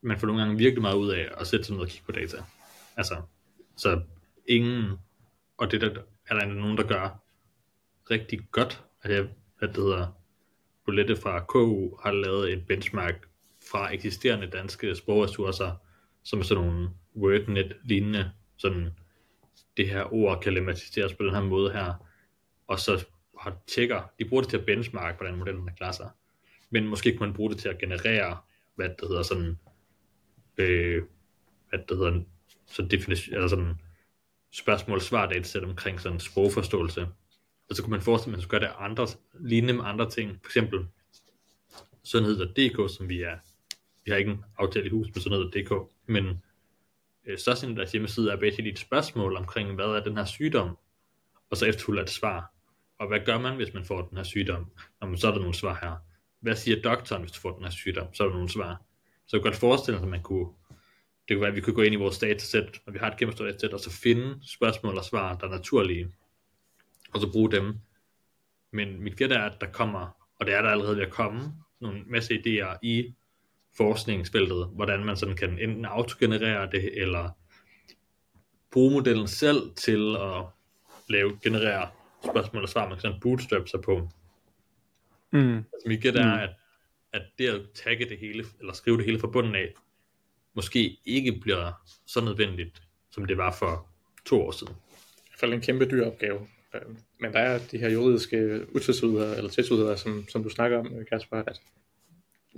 man får nogle gange virkelig meget ud af at sætte sig ned og kigge på data. Altså, så ingen, og det der, er der nogen, der gør rigtig godt, at jeg, hvad det hedder, Bolette fra KU har lavet et benchmark fra eksisterende danske sprogressourcer, som er sådan nogle WordNet-lignende, sådan det her ord kan lematiseres på den her måde her, og så har tjekker, de bruger det til at benchmark, hvordan modellen klarer sig. Men måske kan man bruge det til at generere, hvad det hedder, sådan øh, hvad det hedder, så definition, eller sådan spørgsmål-svar dataset omkring sådan sprogforståelse. Og så kunne man forestille, at man skulle gøre det andre, lignende med andre ting. For eksempel sundhed.dk, som vi er, vi har ikke en aftale i hus med sundhed.dk, men øh, så sådan deres hjemmeside er basically et spørgsmål omkring, hvad er den her sygdom, og så efterfulgt et svar. Og hvad gør man, hvis man får den her sygdom? Jamen, så er der nogle svar her. Hvad siger doktoren, hvis du får den her sygdom? Så er der nogle svar. Så jeg kan godt forestille mig, at man kunne, det kunne være, at vi kunne gå ind i vores datasæt, og vi har et kæmpe stort datasæt, og så finde spørgsmål og svar, der er naturlige, og så bruge dem. Men mit gæt er, at der kommer, og det er der allerede ved at komme, nogle masse idéer i forskningsfeltet, hvordan man sådan kan enten autogenerere det, eller bruge modellen selv til at lave, generere spørgsmål og svar, man kan sådan bootstrap sig på. Mm. Altså, mit gæt er, mm. at at det at tagge det hele, eller skrive det hele fra bunden af, måske ikke bliver så nødvendigt, som det var for to år siden. I hvert fald en kæmpe dyr opgave. Øh, men der er de her juridiske utvetydigheder, eller tilsudheder, som, som du snakker om, Kasper, at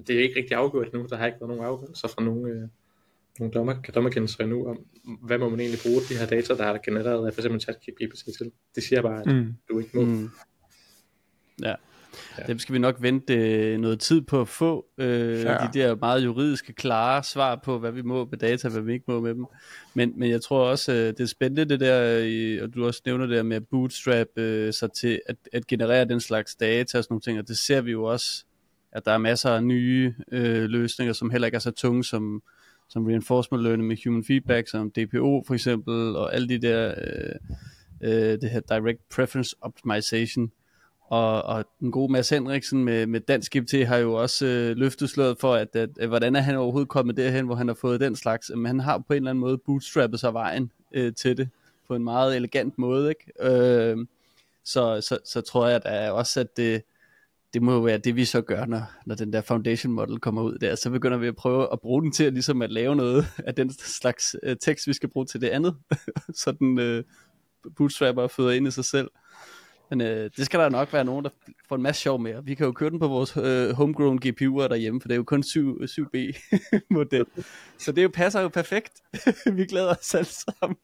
det er ikke rigtig afgjort nu. Der har ikke været nogen afgørelser fra nogen, øh, nogle dommer, kan dommerkendelser endnu om, hvad må man egentlig bruge de her data, der er genereret af for eksempel ChatGPT til. Det siger bare, at mm. du ikke må. Mm. Ja, Ja. Dem skal vi nok vente øh, noget tid på at få. Øh, ja. De der meget juridiske, klare svar på, hvad vi må med data, hvad vi ikke må med dem. Men, men jeg tror også, øh, det er spændende det der, og du også nævner det der med at bootstrap øh, sig til at, at generere den slags data og sådan nogle ting, og det ser vi jo også at der er masser af nye øh, løsninger, som heller ikke er så tunge som, som reinforcement learning med human feedback, som DPO for eksempel, og alle de der, øh, øh, det her direct preference optimization, og, og den gode Mads Henriksen med, med Dansk GPT har jo også øh, løftet sløret for, at, at, at, hvordan er han overhovedet kommet derhen, hvor han har fået den slags. Men han har på en eller anden måde bootstrappet sig vejen øh, til det på en meget elegant måde. Ikke? Øh, så, så, så tror jeg da også, at det, det må jo være det, vi så gør, når, når den der foundation model kommer ud der. Så begynder vi at prøve at bruge den til at, ligesom at lave noget af den slags øh, tekst, vi skal bruge til det andet. *laughs* så den øh, bootstrapper og føder ind i sig selv. Men øh, det skal der nok være nogen, der får en masse sjov med. Vi kan jo køre den på vores øh, homegrown GPU'er derhjemme, for det er jo kun 7, 7B *laughs* model. Så det jo passer jo perfekt. *laughs* vi glæder os alle sammen.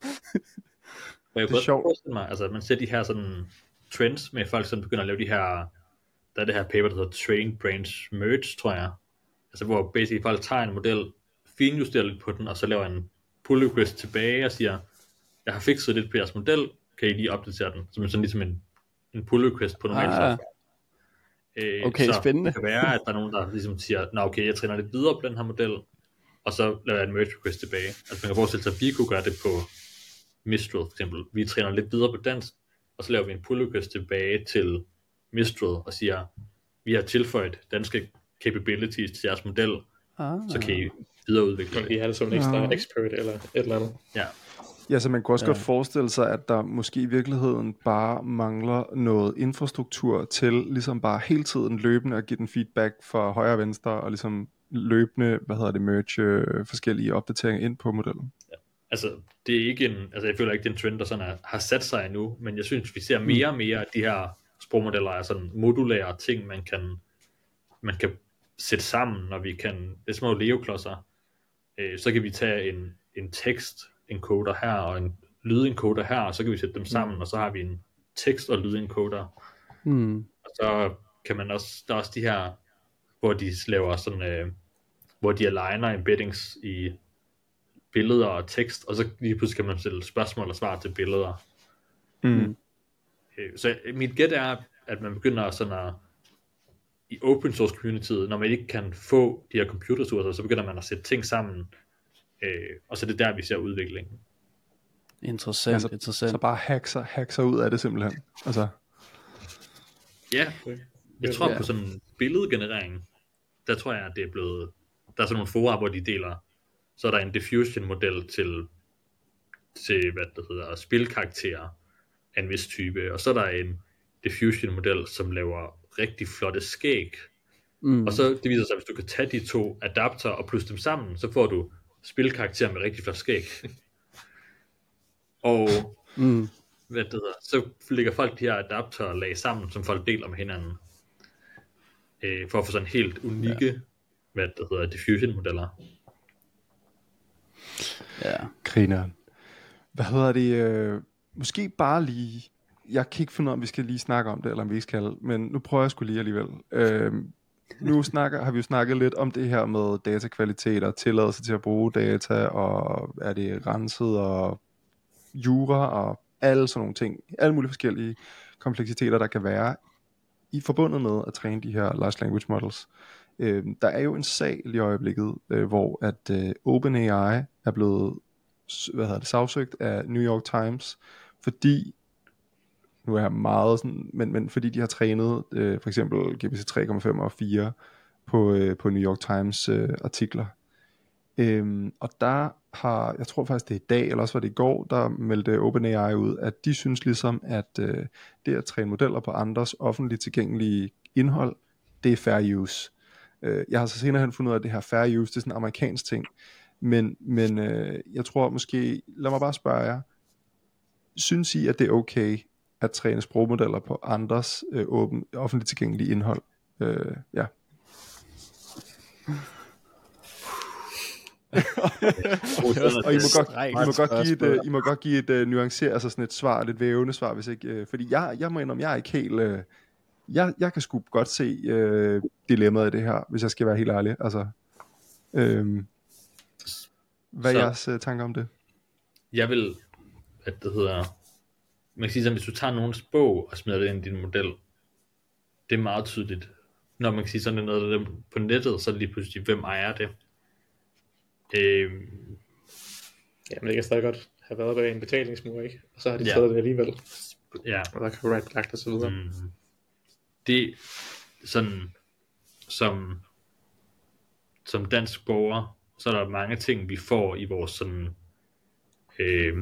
jeg det er sjovt. Mig, altså, man ser de her sådan trends med folk, som begynder at lave de her, der er det her paper, der hedder Train Branch Merge, tror jeg. Altså hvor basically folk tager en model, finjusterer lidt på den, og så laver en pull request tilbage og siger, jeg har fikset lidt på jeres model, kan I lige opdatere den? Som sådan ligesom en en pull request på normal ah. software. Øh, okay, så spændende. det kan være, at der er nogen, der ligesom siger, nå okay, jeg træner lidt videre på den her model, og så laver jeg en merge request tilbage. Altså man kan forestille sig, at vi kunne gøre det på Mistral for eksempel. Vi træner lidt videre på dansk, og så laver vi en pull request tilbage til Mistral og siger, vi har tilføjet danske capabilities til jeres model, ah. så kan I videreudvikle det. I have det som en ekstra ah. expert eller et eller andet. Ja, Ja, så man kunne også ja. godt forestille sig, at der måske i virkeligheden bare mangler noget infrastruktur til ligesom bare hele tiden løbende at give den feedback fra højre og venstre, og ligesom løbende, hvad hedder det, merge øh, forskellige opdateringer ind på modellen. Ja. Altså, det er ikke en, altså jeg føler ikke, det er en trend, der sådan er, har sat sig endnu, men jeg synes, vi ser mere og mere, at de her sprogmodeller er sådan modulære ting, man kan, man kan sætte sammen, når vi kan, det er små Lego-klodser, øh, så kan vi tage en, en tekst encoder her, og en lydencoder her, og så kan vi sætte dem sammen, mm. og så har vi en tekst- og lydencoder. Mm. Og så kan man også, der er også de her, hvor de laver sådan, øh, hvor de aligner embeddings i billeder og tekst, og så lige pludselig kan man stille spørgsmål og svar til billeder. Mm. Øh, så mit gæt er, at man begynder sådan at, i open source community, når man ikke kan få de her computerressourcer, så begynder man at sætte ting sammen, Øh, og så er det der, vi ser udviklingen. Interessant, altså, interessant. Så bare hack sig, hack sig ud af det simpelthen. Altså. Ja, jeg tror ja. på sådan en billedgenerering, der tror jeg, at det er blevet, der er sådan nogle fora, hvor de deler, så er der en diffusion model til, til hvad det hedder, spilkarakterer af en vis type, og så er der en diffusion model, som laver rigtig flotte skæg, mm. og så det viser sig, at hvis du kan tage de to adapter og plusse dem sammen, så får du spilkarakter med rigtig flot skæg. *laughs* og mm. hvad det hedder, så lægger folk de her adapter lag sammen, som folk deler med hinanden. Øh, for at få sådan helt unikke, ja. hvad det hedder, diffusion modeller. Ja. Griner. Hvad hedder det? Øh, måske bare lige, jeg kan ikke finde ud af, om vi skal lige snakke om det, eller om vi ikke skal, men nu prøver jeg skulle lige alligevel. Øh, nu snakker, har vi jo snakket lidt om det her med datakvalitet og tilladelse til at bruge data, og er det renset og jura og alle sådan nogle ting. Alle mulige forskellige kompleksiteter, der kan være i forbundet med at træne de her large language models. Øh, der er jo en sag lige i øjeblikket, øh, hvor at øh, OpenAI er blevet hvad hedder det, sagsøgt af New York Times, fordi nu er jeg meget sådan, men, men fordi de har trænet øh, for eksempel GPT 3,5 og 4 på, øh, på New York Times øh, artikler. Øhm, og der har, jeg tror faktisk det er i dag, eller også var det i går, der meldte OpenAI ud, at de synes ligesom, at øh, det at træne modeller på andres offentligt tilgængelige indhold, det er fair use. Øh, jeg har så senere hen fundet ud af, at det her fair use, det er sådan en amerikansk ting. Men, men øh, jeg tror måske, lad mig bare spørge jer, synes I, at det er okay, at træne sprogmodeller på andres øh, åben, offentligt tilgængelige indhold. Øh, ja. *laughs* og I må godt, I må godt give et, uh, I må godt give et uh, nuanceret, altså sådan et svar, lidt vævende svar, hvis ikke, uh, fordi jeg, jeg må indrømme, jeg er ikke helt, uh, jeg, jeg kan sgu godt se uh, dilemmaet i det her, hvis jeg skal være helt ærlig, altså, uh, hvad er jeres uh, tanker om det? Jeg vil, at det hedder, man kan sige sådan, hvis du tager nogens bog og smider det ind i din model, det er meget tydeligt, når man kan sige sådan noget der på nettet, så er det lige pludselig, hvem ejer det? Øh, ja, men det kan stadig godt have været bag en betalingsmur, ikke? Og så har de ja. taget det alligevel. Ja. Og der kan right lagt og så videre. Mm. Det sådan, som, som dansk borger, så er der mange ting, vi får i vores sådan, øh,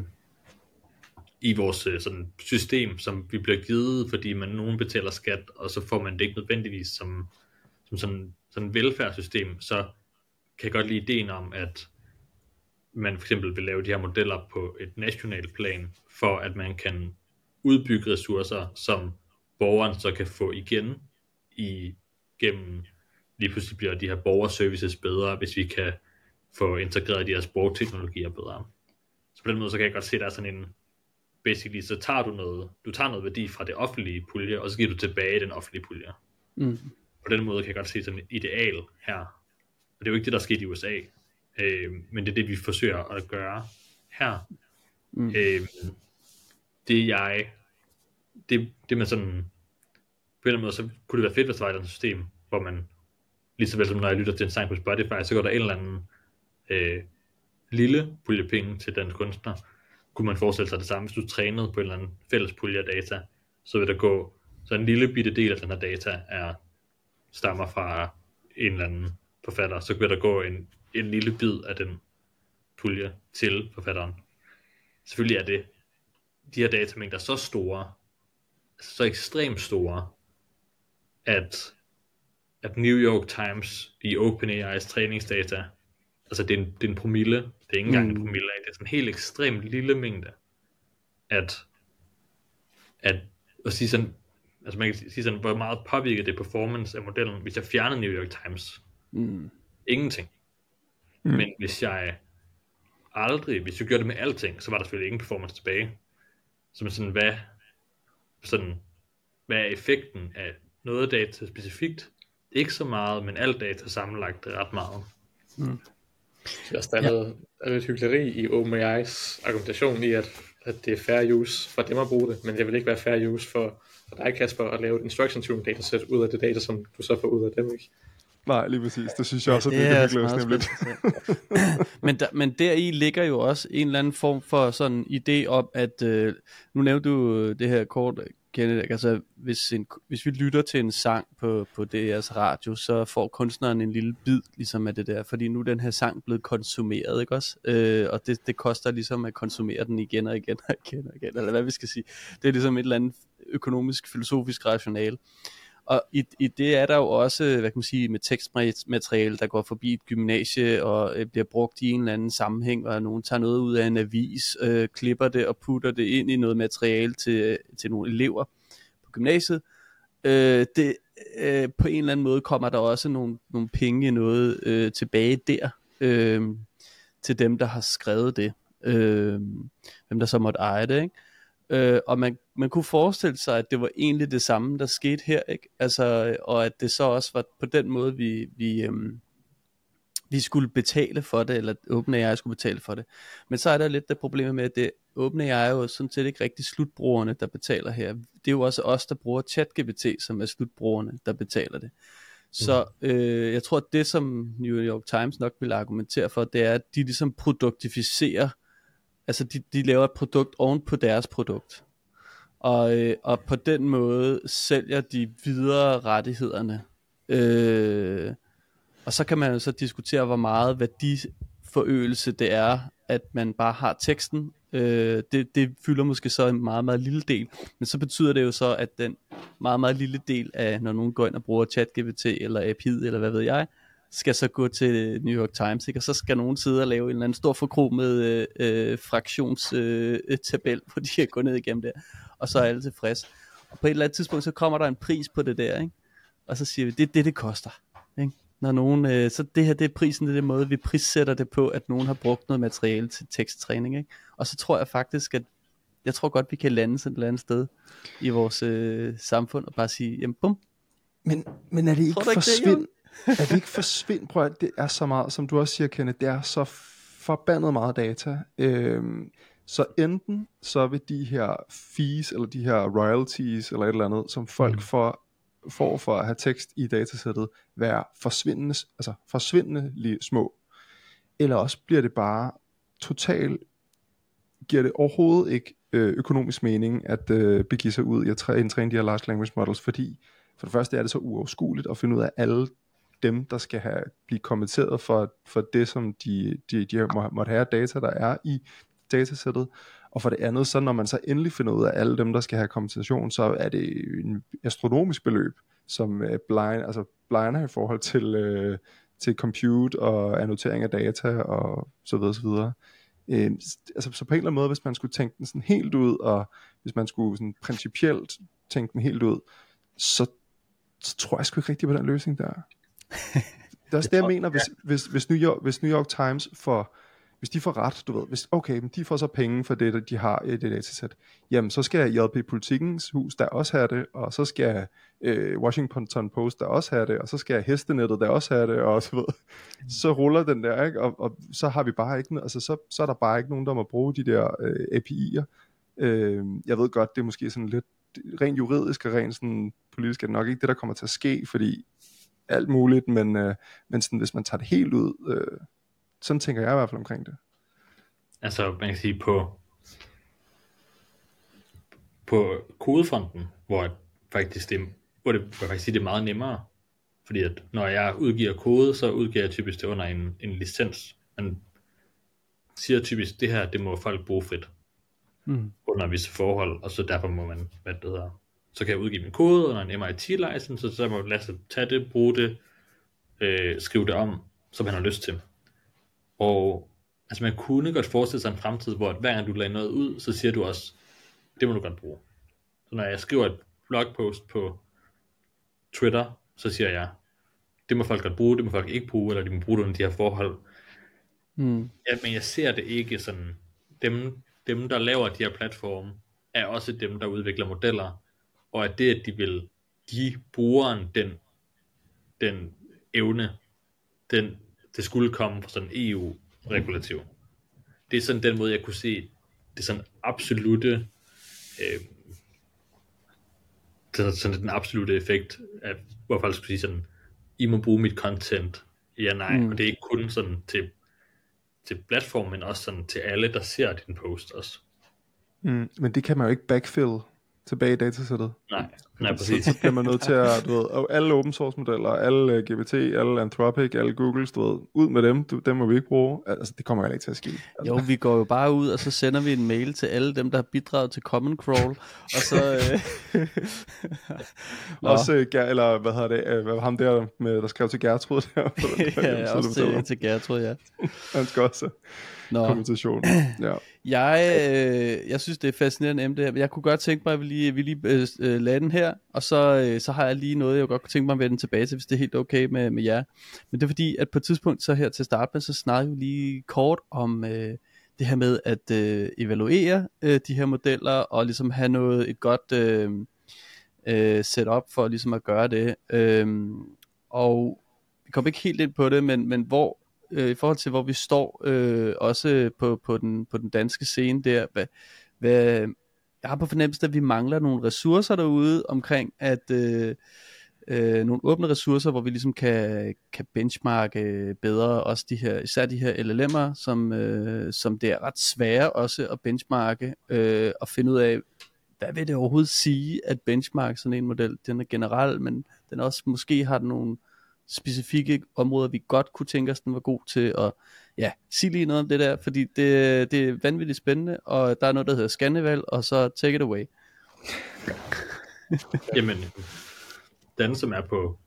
i vores øh, sådan system, som vi bliver givet, fordi man nogen betaler skat, og så får man det ikke nødvendigvis som, som sådan, sådan velfærdssystem, så kan jeg godt lide ideen om, at man for eksempel vil lave de her modeller på et nationalt plan, for at man kan udbygge ressourcer, som borgeren så kan få igen i gennem lige pludselig bliver de her borgerservices bedre, hvis vi kan få integreret de her sprogteknologier bedre. Så på den måde, så kan jeg godt se, at der er sådan en, basically, så tager du noget, du tager noget værdi fra det offentlige pulje, og så giver du tilbage den offentlige pulje. Mm. På den måde kan jeg godt se sådan et ideal her. Og det er jo ikke det, der er sket i USA, øh, men det er det, vi forsøger at gøre her. Mm. Øh, det jeg, det, det med sådan, på en eller anden måde, så kunne det være fedt, hvis der var et system, hvor man, lige så vel som når jeg lytter til en sang på Spotify, så går der en eller anden øh, lille pulje penge til den kunstner, kunne man forestille sig det samme, hvis du trænede på en eller anden fælles pulje af data, så vil der gå, så en lille bitte del af den her data er, stammer fra en eller anden forfatter, så vil der gå en, en lille bid af den pulje til forfatteren. Selvfølgelig er det, de her datamængder så store, altså så ekstremt store, at, at New York Times i OpenAI's træningsdata, altså det er en, det er en promille, det er ikke engang mm. en promille af, det er sådan en helt ekstremt lille mængde, at, at, at sige sådan, altså man kan sige sådan, hvor meget påvirker det performance af modellen, hvis jeg fjerner New York Times? Mm. Ingenting. Mm. Men hvis jeg aldrig, hvis jeg gjorde det med alting, så var der selvfølgelig ingen performance tilbage. Så sådan, hvad, sådan, hvad er effekten af noget data specifikt? Ikke så meget, men alt data sammenlagt ret meget. Mm. Så der er, ja. noget, der er lidt hyggeleri i OpenAI's argumentation i, at, at det er fair use for dem at bruge det, men det vil ikke være fair use for, for dig, Kasper, at lave et instruction tune dataset ud af det data, som du så får ud af dem, ikke? Nej, lige præcis. Det synes jeg også, ja, det, det er hyggeligt men, der, men deri ligger jo også en eller anden form for sådan idé om, at øh, nu nævnte du det her kort, Kenneth, altså hvis, en, hvis vi lytter til en sang på, på DR's radio, så får kunstneren en lille bid ligesom af det der, fordi nu er den her sang blevet konsumeret, ikke også? Øh, og det, det koster ligesom at konsumere den igen og igen og igen og igen, eller hvad vi skal sige. Det er ligesom et eller andet økonomisk, filosofisk rationale. Og i, i det er der jo også, hvad kan man sige, med tekstmateriale, der går forbi et gymnasie og øh, bliver brugt i en eller anden sammenhæng, og nogen tager noget ud af en avis, øh, klipper det og putter det ind i noget materiale til, øh, til nogle elever på gymnasiet. Øh, det, øh, på en eller anden måde kommer der også nogle, nogle penge noget øh, tilbage der, øh, til dem, der har skrevet det. Øh, hvem der så måtte eje det, ikke? Øh, og man, man kunne forestille sig, at det var egentlig det samme, der skete her, ikke? Altså, og at det så også var på den måde, vi, vi, øhm, vi skulle betale for det, eller OpenAI skulle betale for det. Men så er der lidt det problem med, at det, OpenAI er jo sådan set ikke rigtig slutbrugerne, der betaler her. Det er jo også os, der bruger ChatGPT, som er slutbrugerne, der betaler det. Så mm. øh, jeg tror, at det, som New York Times nok vil argumentere for, det er, at de ligesom produktificerer altså de, de laver et produkt oven på deres produkt. Og, øh, og på den måde sælger de videre rettighederne. Øh, og så kan man jo så diskutere, hvor meget værdiforøgelse det er, at man bare har teksten. Øh, det, det fylder måske så en meget, meget lille del. Men så betyder det jo så, at den meget, meget lille del af, når nogen går ind og bruger ChatGPT eller API eller hvad ved jeg, skal så gå til New York Times, ikke? og så skal nogen sidde og lave en eller anden stor forkromet øh, øh, fraktionstabel, øh, *laughs* hvor de kan gå ned igennem der, og så er alle tilfreds. Og på et eller andet tidspunkt, så kommer der en pris på det der, ikke? og så siger vi, det er det, det koster. Ikke? Når nogen, øh, så det her, det er prisen, det er den måde, vi prissætter det på, at nogen har brugt noget materiale til teksttræning. Ikke? Og så tror jeg faktisk, at jeg tror godt, vi kan lande sådan et eller andet sted i vores øh, samfund, og bare sige, jamen bum. Men, men er det ikke forsvind? *laughs* er det ikke forsvind? Prøv at det er så meget, som du også siger, Kenneth, det er så forbandet meget data. Øhm, så enten så vil de her fees, eller de her royalties, eller et eller andet, som folk mm. får får for at have tekst i datasættet være forsvindende, altså forsvindende små, eller også bliver det bare totalt, giver det overhovedet ikke øh, økonomisk mening at øh, begive sig ud i at træne, træne de her large language models, fordi for det første er det så uoverskueligt at finde ud af alle dem, der skal have, blive kommenteret for, for det, som de, de, de må, måtte have data, der er i datasættet. Og for det andet, så når man så endelig finder ud af alle dem, der skal have kompensation, så er det en astronomisk beløb, som uh, blind, altså blinder i forhold til, uh, til compute og annotering af data og så videre, så videre. Uh, altså, så på en eller anden måde, hvis man skulle tænke den sådan helt ud, og hvis man skulle sådan principielt tænke den helt ud, så, så tror jeg sgu ikke rigtig på den løsning der. *laughs* det er også det, jeg mener, hvis, hvis, hvis, New York, hvis New York Times får hvis de får ret, du ved, hvis, okay, men de får så penge for det, de har i det datasæt, jamen så skal JP Politikens hus der også have det, og så skal øh, Washington Post der også have det, og så skal Hestenettet der også have det, og så, ved, så ruller den der, ikke? Og, og så har vi bare ikke, altså så, så er der bare ikke nogen, der må bruge de der øh, API'er. Øh, jeg ved godt, det er måske sådan lidt rent juridisk og rent sådan politisk er det nok ikke det, der kommer til at ske, fordi alt muligt, men, øh, men sådan, hvis man tager det helt ud, øh, sådan tænker jeg i hvert fald omkring det. Altså, man kan sige på, på kodefonden, hvor faktisk det, hvor det, hvor faktisk det er meget nemmere, fordi at når jeg udgiver kode, så udgiver jeg typisk det under en, en licens. Man siger typisk, det her, det må folk bruge frit. Mm. Under visse forhold, og så derfor må man, hvad det hedder, så kan jeg udgive min kode under en MIT-license, så må Lasse tage det, bruge det, øh, skrive det om, som han har lyst til. Og altså man kunne godt forestille sig en fremtid, hvor hver gang du lader noget ud, så siger du også, det må du godt bruge. Så når jeg skriver et blogpost på Twitter, så siger jeg, det må folk godt bruge, det må folk ikke bruge, eller de må bruge det under de her forhold. Mm. Ja, men jeg ser det ikke sådan, dem, dem der laver de her platforme, er også dem, der udvikler modeller, og at det, at de vil give brugeren den, den evne, den det skulle komme fra sådan EU-regulativ. Det er sådan den måde, jeg kunne se det sådan absolute øh, det er sådan den absolute effekt af, hvor folk skulle sige sådan, I må bruge mit content, ja nej, mm. og det er ikke kun sådan til, til platformen, men også sådan til alle, der ser din post også. Mm, men det kan man jo ikke backfill tilbage i datasættet. Nej, *laughs* nej præcis. Så, så bliver man nødt til at, du ved, alle open source modeller, alle øh, GPT, alle Anthropic, alle Googles, du ved, ud med dem, du, dem må vi ikke bruge. Altså, det kommer jo ikke til at ske. Altså. Jo, vi går jo bare ud, og så sender vi en mail til alle dem, der har bidraget til Common Crawl, og så... Øh... *laughs* også, uh, eller hvad hedder det, hvad ham der, med, der skrev til Gertrud der. *laughs* ja, også til, til Gertrud, ja. Han skal også Nå. kommentation. *clears throat* Ja. Jeg, øh, jeg synes, det er fascinerende emne det her. Jeg kunne godt tænke mig, at vi lige, vi lige øh, lande den her, og så, øh, så har jeg lige noget, jeg godt kunne tænke mig at vende tilbage til, hvis det er helt okay med, med jer. Men det er fordi, at på et tidspunkt, så her til start med, så snakker vi lige kort om øh, det her med at øh, evaluere øh, de her modeller, og ligesom have noget, et godt øh, øh, setup for ligesom at gøre det. Øh, og vi kom ikke helt ind på det, men, men hvor øh, i forhold til hvor vi står øh, også på, på, den, på den danske scene der, hvad, hvad, jeg har på fornemmelsen, at vi mangler nogle ressourcer derude omkring, at øh, øh, nogle åbne ressourcer, hvor vi ligesom kan, kan benchmarke øh, bedre, også de her, især de her LLM'er, som, øh, som det er ret svære også at benchmarke, øh, og finde ud af, hvad vil det overhovedet sige, at benchmark sådan en model, den er generel, men den også måske har nogle specifikke områder, vi godt kunne tænke os, den var god til at ja, sig lige noget om det der, fordi det, det er vanvittigt spændende, og der er noget, der hedder Scandival, og så take it away. *laughs* Jamen, den som er på,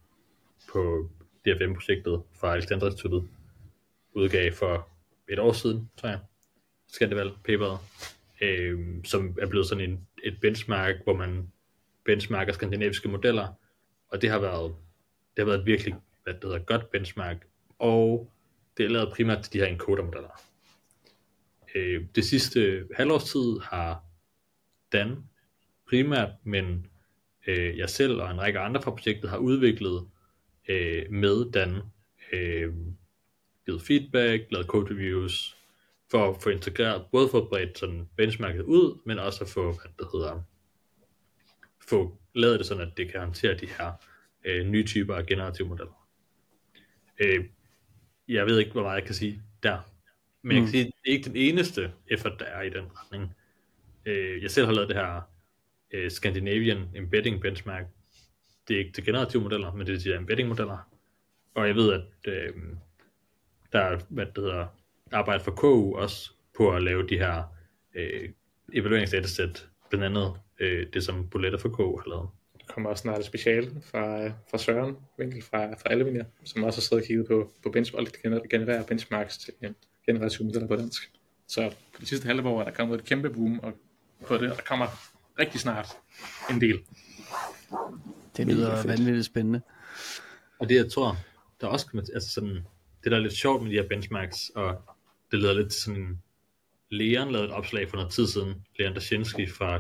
på DFM-projektet fra Alexander Instituttet, udgav for et år siden, tror jeg, Scandival paperet, øh, som er blevet sådan en, et benchmark, hvor man benchmarker skandinaviske modeller, og det har været det har været et virkelig hvad det hedder, godt benchmark, og det er lavet primært til de her encoder-modeller. Øh, det sidste halvårs tid har Dan primært, men øh, jeg selv og en række andre fra projektet har udviklet øh, med Dan, øh, givet feedback, lavet code reviews, for at få integreret, både for at bredt sådan benchmarket ud, men også at få, hvad det hedder, få lavet det sådan, at det kan håndtere de her øh, nye typer af generative modeller. Øh, jeg ved ikke, hvor meget jeg kan sige der. Men mm. jeg kan mm. sige, at det er ikke den eneste effort, der er i den retning. Øh, jeg selv har lavet det her øh, Scandinavian Embedding Benchmark. Det er ikke til generative modeller, men det er til embedding modeller. Og jeg ved, at øh, der er, hvad det hedder, arbejde for KU også på at lave de her øh, evalueringsdatasæt, blandt andet øh, det, som Bulletta for KU har lavet. Kommer også snart et special fra, fra Søren Winkel fra, fra Alvin, som også har siddet og kigget på, på benchmark, generere benchmarks til generative modeller på dansk. Så på de sidste halve år er der kommet et kæmpe boom og på det, og der kommer rigtig snart en del. Det lyder vanvittigt spændende. Og det jeg tror, der også kommer til, altså sådan, det der er lidt sjovt med de her benchmarks, og det leder lidt til sådan en, Leon lavede et opslag for noget tid siden, Leon Dashinsky fra,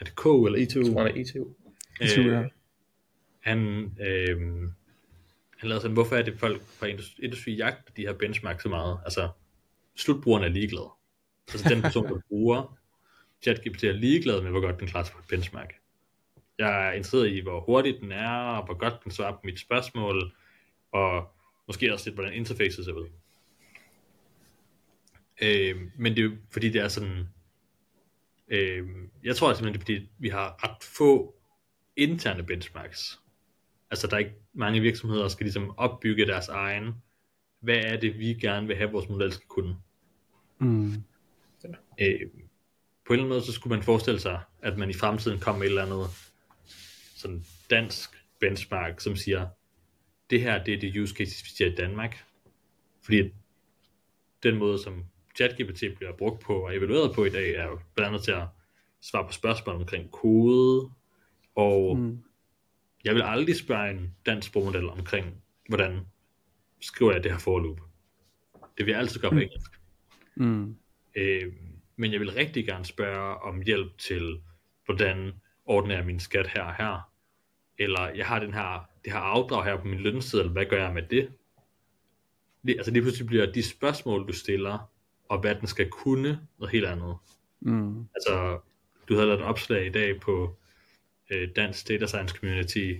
er det K eller ITU? Jeg tror, det er ITU. Øh, ja. Han, øh, han lavede sådan, hvorfor er det folk fra industri, industri jagter de her benchmarks så meget? Altså, slutbrugeren er ligeglad. Altså den person, der bruger ChatGPT er ligeglad med, hvor godt den klarer sig på et benchmark. Jeg er interesseret i, hvor hurtigt den er, og hvor godt den svarer på mit spørgsmål, og måske også lidt, hvordan interfacet ser ud. Øh, men det er fordi det er sådan, øh, jeg tror simpelthen, det er fordi, vi har ret få interne benchmarks. Altså der er ikke mange virksomheder, der skal ligesom opbygge deres egen, hvad er det, vi gerne vil have, vores model skal kunne. Mm. Øh, på en eller anden måde, så skulle man forestille sig, at man i fremtiden kom med et eller andet sådan dansk benchmark, som siger, det her det er det use case, vi siger i Danmark. Fordi den måde, som ChatGPT bliver brugt på og evalueret på i dag, er jo blandt andet til at svare på spørgsmål omkring kode, og mm. jeg vil aldrig spørge en dansk sprogmodel omkring, hvordan skriver jeg det her forloop. Det vil jeg altid gøre på mm. engelsk. Mm. Øh, men jeg vil rigtig gerne spørge om hjælp til, hvordan ordner jeg min skat her og her, eller jeg har den her, det her afdrag her på min lønseddel, hvad gør jeg med det? det altså lige pludselig bliver de spørgsmål, du stiller, og hvad den skal kunne, noget helt andet. Mm. Altså, du havde lavet et opslag i dag på øh, Dansk Data Science Community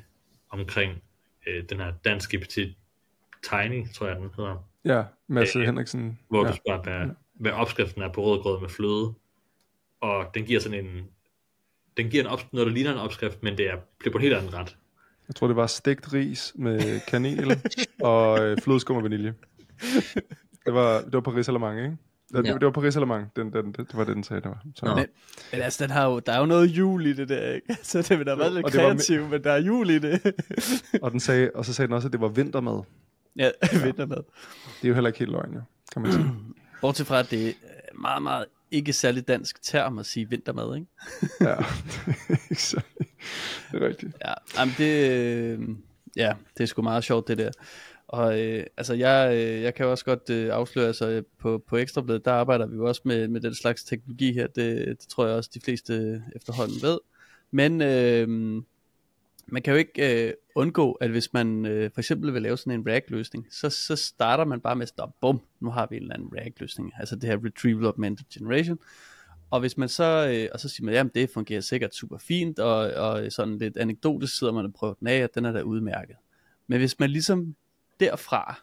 omkring øh, den her Dansk GPT Tiny, tror jeg den hedder. Ja, Mads øh, Henriksen. Hvor ja. du spørger, hvad, hvad opskriften er på rødgrød med fløde. Og den giver sådan en, den giver en op, noget, der ligner en opskrift, men det er, det på en helt anden ret. Jeg tror, det var stegt ris med kanel *laughs* og øh, flødeskum og vanilje. Det var, det var Paris Alamang, ikke? Det, ja. det var Paris Alamang, den, den, det, det var det, den sagde, det var. Så. Men, men altså, den har jo, der er jo noget jul i det der, ikke? *laughs* Så det vil da være lidt kreativt, men der er jul i det. *laughs* og, den sagde, og så sagde den også, at det var vintermad. Ja, *laughs* vintermad. Det er jo heller ikke helt løgn, ja, kan man sige. *clears throat* Bortset fra, at det er meget, meget ikke særlig dansk term at sige vintermad, ikke? ja, det er rigtigt. Ja, jamen det, øh, ja, det er sgu meget sjovt det der. Og øh, altså jeg, øh, jeg kan også godt øh, afsløre, altså øh, på, på Ekstrabladet, der arbejder vi jo også med, med den slags teknologi her, det, det tror jeg også de fleste øh, efterhånden ved. Men øh, man kan jo ikke øh, undgå, at hvis man øh, for eksempel vil lave sådan en RAG-løsning, så, så starter man bare med at stoppe, bum, nu har vi en eller anden RAG-løsning, altså det her Retrieval Augmented Generation, og hvis man så, øh, og så siger man, jamen det fungerer sikkert super fint, og, og sådan lidt anekdotisk sidder man og prøver den af, at den er da udmærket. Men hvis man ligesom derfra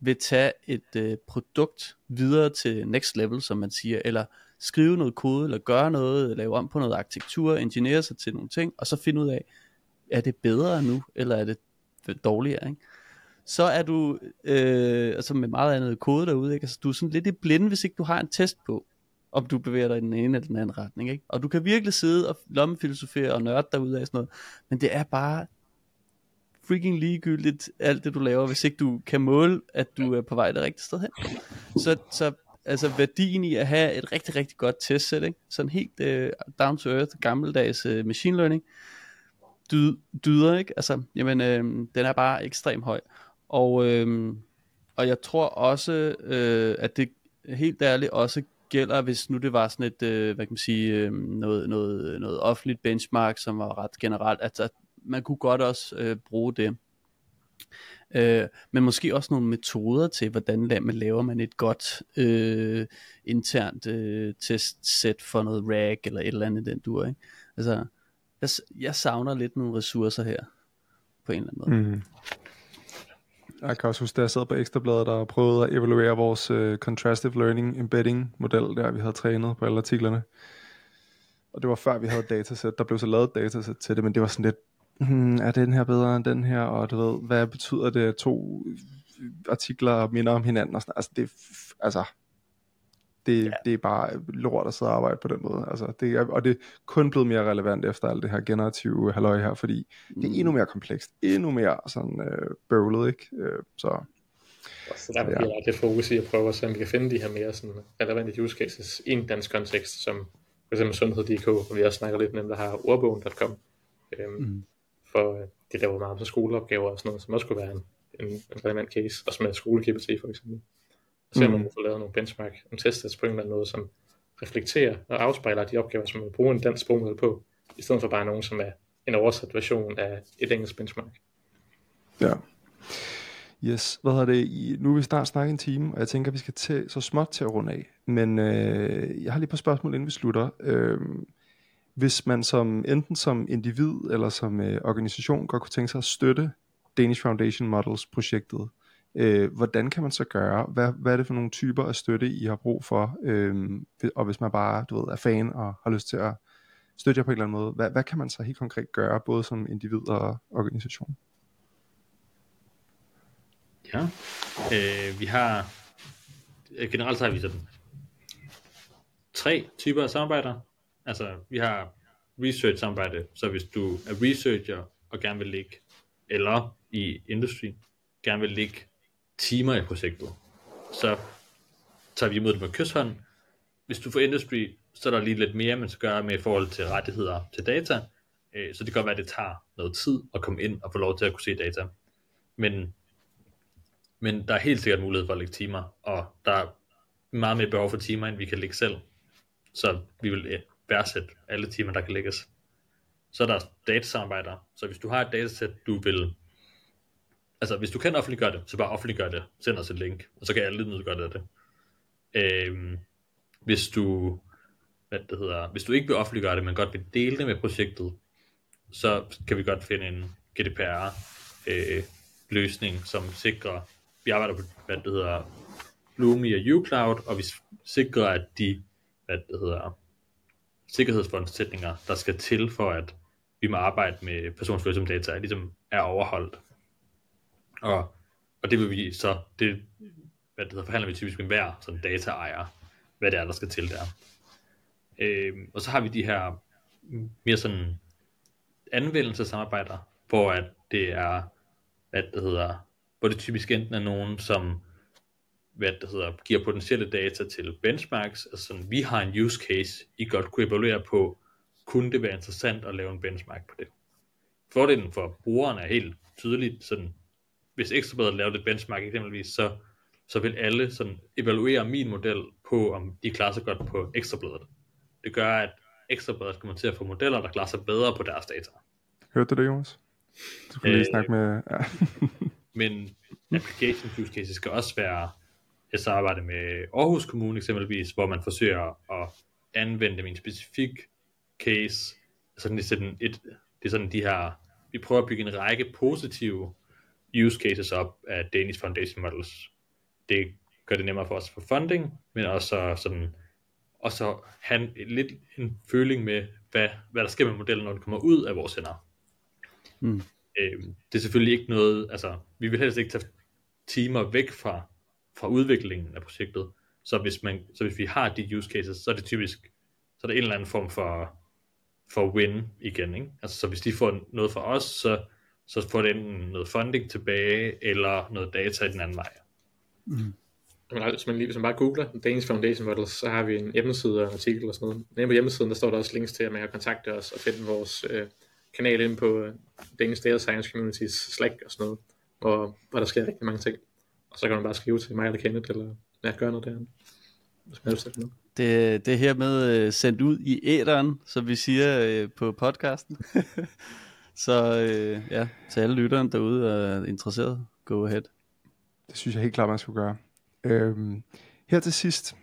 vil tage et øh, produkt videre til next level, som man siger, eller skrive noget kode, eller gøre noget, lave om på noget arkitektur, ingeniere sig til nogle ting, og så finde ud af, er det bedre nu, eller er det dårligere, ikke? så er du, øh, altså med meget andet kode derude, ikke? Altså, du er sådan lidt i blinde, hvis ikke du har en test på, om du bevæger dig i den ene eller den anden retning, ikke? Og du kan virkelig sidde og lommefilosofere og nørde derude af sådan noget, men det er bare freaking ligegyldigt, alt det du laver, hvis ikke du kan måle, at du er på vej det rigtige sted hen. Så, så altså værdien i at have et rigtig, rigtig godt testsæt, ikke? sådan helt uh, down to earth, gammeldags uh, machine learning, dy, dyder, ikke? Altså, jamen, øh, den er bare ekstremt høj. Og, øh, og jeg tror også, øh, at det helt ærligt også gælder, hvis nu det var sådan et, øh, hvad kan man sige, øh, noget, noget, noget offentligt benchmark, som var ret generelt, at, at man kunne godt også øh, bruge det. Øh, men måske også nogle metoder til, hvordan man laver man et godt øh, internt øh, testsæt for noget RAG eller et eller andet den dur. Ikke? Altså, jeg, jeg savner lidt nogle ressourcer her, på en eller anden måde. Mm. Jeg kan også huske, da jeg sad på Ekstrabladet og prøvede at evaluere vores øh, contrastive learning embedding model, der vi havde trænet på alle artiklerne. Og det var før vi havde et datasæt. Der blev så lavet datasæt til det, men det var sådan lidt, hmm, er den her bedre end den her? Og du ved, hvad betyder det, at to artikler minder om hinanden? Og sådan, altså, det, altså, det, ja. det er bare lort at sidde og arbejde på den måde. Altså, det er, og det er kun blevet mere relevant efter alt det her generative halløj her, fordi mm. det er endnu mere komplekst, endnu mere sådan øh, bøvlet, ikke? Øh, så, så der bliver ja. lidt fokus i at prøve at se, om vi kan finde de her mere sådan relevante use cases i en dansk kontekst, som for eksempel sundhed.dk, og vi også snakker lidt med dem, der har ordbogen.com, øhm, mm. For øh, det der var meget med skoleopgaver og sådan noget, som også kunne være en, en, en relevant case, også med skole-GPT for eksempel se om mm. man kan få lavet nogle benchmark, nogle tests på en eller anden måde, som reflekterer og afspejler de opgaver, som man bruger en dansk sprogmodel på, i stedet for bare nogen, som er en oversat version af et engelsk benchmark. Ja. Yes, hvad hedder det? Nu er vi snart snakket en time, og jeg tænker, at vi skal til, så småt til at runde af. Men øh, jeg har lige et par spørgsmål, inden vi slutter. Øh, hvis man som enten som individ eller som øh, organisation godt kunne tænke sig at støtte Danish Foundation Models projektet, Øh, hvordan kan man så gøre? Hvad, hvad er det for nogle typer af støtte, I har brug for? Øh, og hvis man bare du ved, er fan og har lyst til at støtte jer på en eller anden måde, hvad, hvad kan man så helt konkret gøre, både som individ og organisation? Ja, øh, vi har øh, generelt generelt har vi sådan tre typer af samarbejder. Altså, vi har research samarbejde, så hvis du er researcher og gerne vil ligge, eller i industry, gerne vil ligge timer i projektet, så tager vi imod det med kysshånd. Hvis du får industry, så er der lige lidt mere, man skal gøre med i forhold til rettigheder til data. Øh, så det kan godt være, at det tager noget tid at komme ind og få lov til at kunne se data. Men, men der er helt sikkert mulighed for at lægge timer, og der er meget mere behov for timer, end vi kan lægge selv. Så vi vil værdsætte alle timer, der kan lægges. Så er der datasamarbejder. Så hvis du har et datasæt, du vil altså hvis du kan offentliggøre det, så bare offentliggør det, send os et link, og så kan alle nyde godt af det. Øhm, hvis du, hvad det hedder, hvis du ikke vil offentliggøre det, men godt vil dele det med projektet, så kan vi godt finde en GDPR øh, løsning, som sikrer, vi arbejder på, hvad det hedder, Lumi og uCloud, og vi sikrer, at de, hvad det hedder, sikkerhedsforanstaltninger, der skal til for, at vi må arbejde med personfølsomme data, ligesom er overholdt. Og, og det vil vi så, det, hvad det hedder, forhandler vi typisk med hver sådan dataejer, hvad det er, der skal til der. Øh, og så har vi de her mere sådan anvendelsessamarbejder, hvor at det er, hvad det hedder, hvor det typisk enten er nogen, som hvad det hedder, giver potentielle data til benchmarks, altså sådan, vi har en use case, I godt kunne evaluere på, kunne det være interessant at lave en benchmark på det. Fordelen for brugeren er helt tydeligt, sådan, hvis Ekstrabladet lavede et benchmark eksempelvis, så, så vil alle sådan evaluere min model på, om de klarer sig godt på Ekstrabladet. Det gør, at Ekstrabladet kommer til at få modeller, der klarer sig bedre på deres data. Hørte du det, Jonas? Du lige øh, snakke med... Ja. *laughs* men application use cases skal også være et samarbejde med Aarhus Kommune eksempelvis, hvor man forsøger at anvende en specifik case. Altså det er sådan, et, det er sådan de her, vi prøver at bygge en række positive use cases op af Danish Foundation Models. Det gør det nemmere for os for funding, men også sådan, og så have lidt en føling med, hvad, hvad der sker med modellen, når den kommer ud af vores hænder. Mm. Øh, det er selvfølgelig ikke noget, altså vi vil helst ikke tage timer væk fra, fra udviklingen af projektet, så hvis, man, så hvis vi har de use cases, så er det typisk, så er det en eller anden form for, for win igen, ikke? Altså så hvis de får noget fra os, så så får det enten noget funding tilbage, eller noget data i den anden vej. Mm. Men hvis man, lige, hvis man bare googler Danish Foundation Models, så har vi en hjemmeside og en artikel og sådan noget. Nede på hjemmesiden, der står der også links til, at man kan kontakte os og finde vores øh, kanal ind på øh, Danish Data Science Communities Slack og sådan noget, hvor, hvor der sker rigtig mange ting. Og så kan man bare skrive til mig eller Kenneth, eller ja, gøre noget der. Hvis man har noget. Det, det er hermed øh, sendt ud i æderen, som vi siger øh, på podcasten. *laughs* Så øh, ja, til alle lytterne derude er interesseret, go ahead. Det synes jeg helt klart, man skulle gøre. Øhm, her til sidst,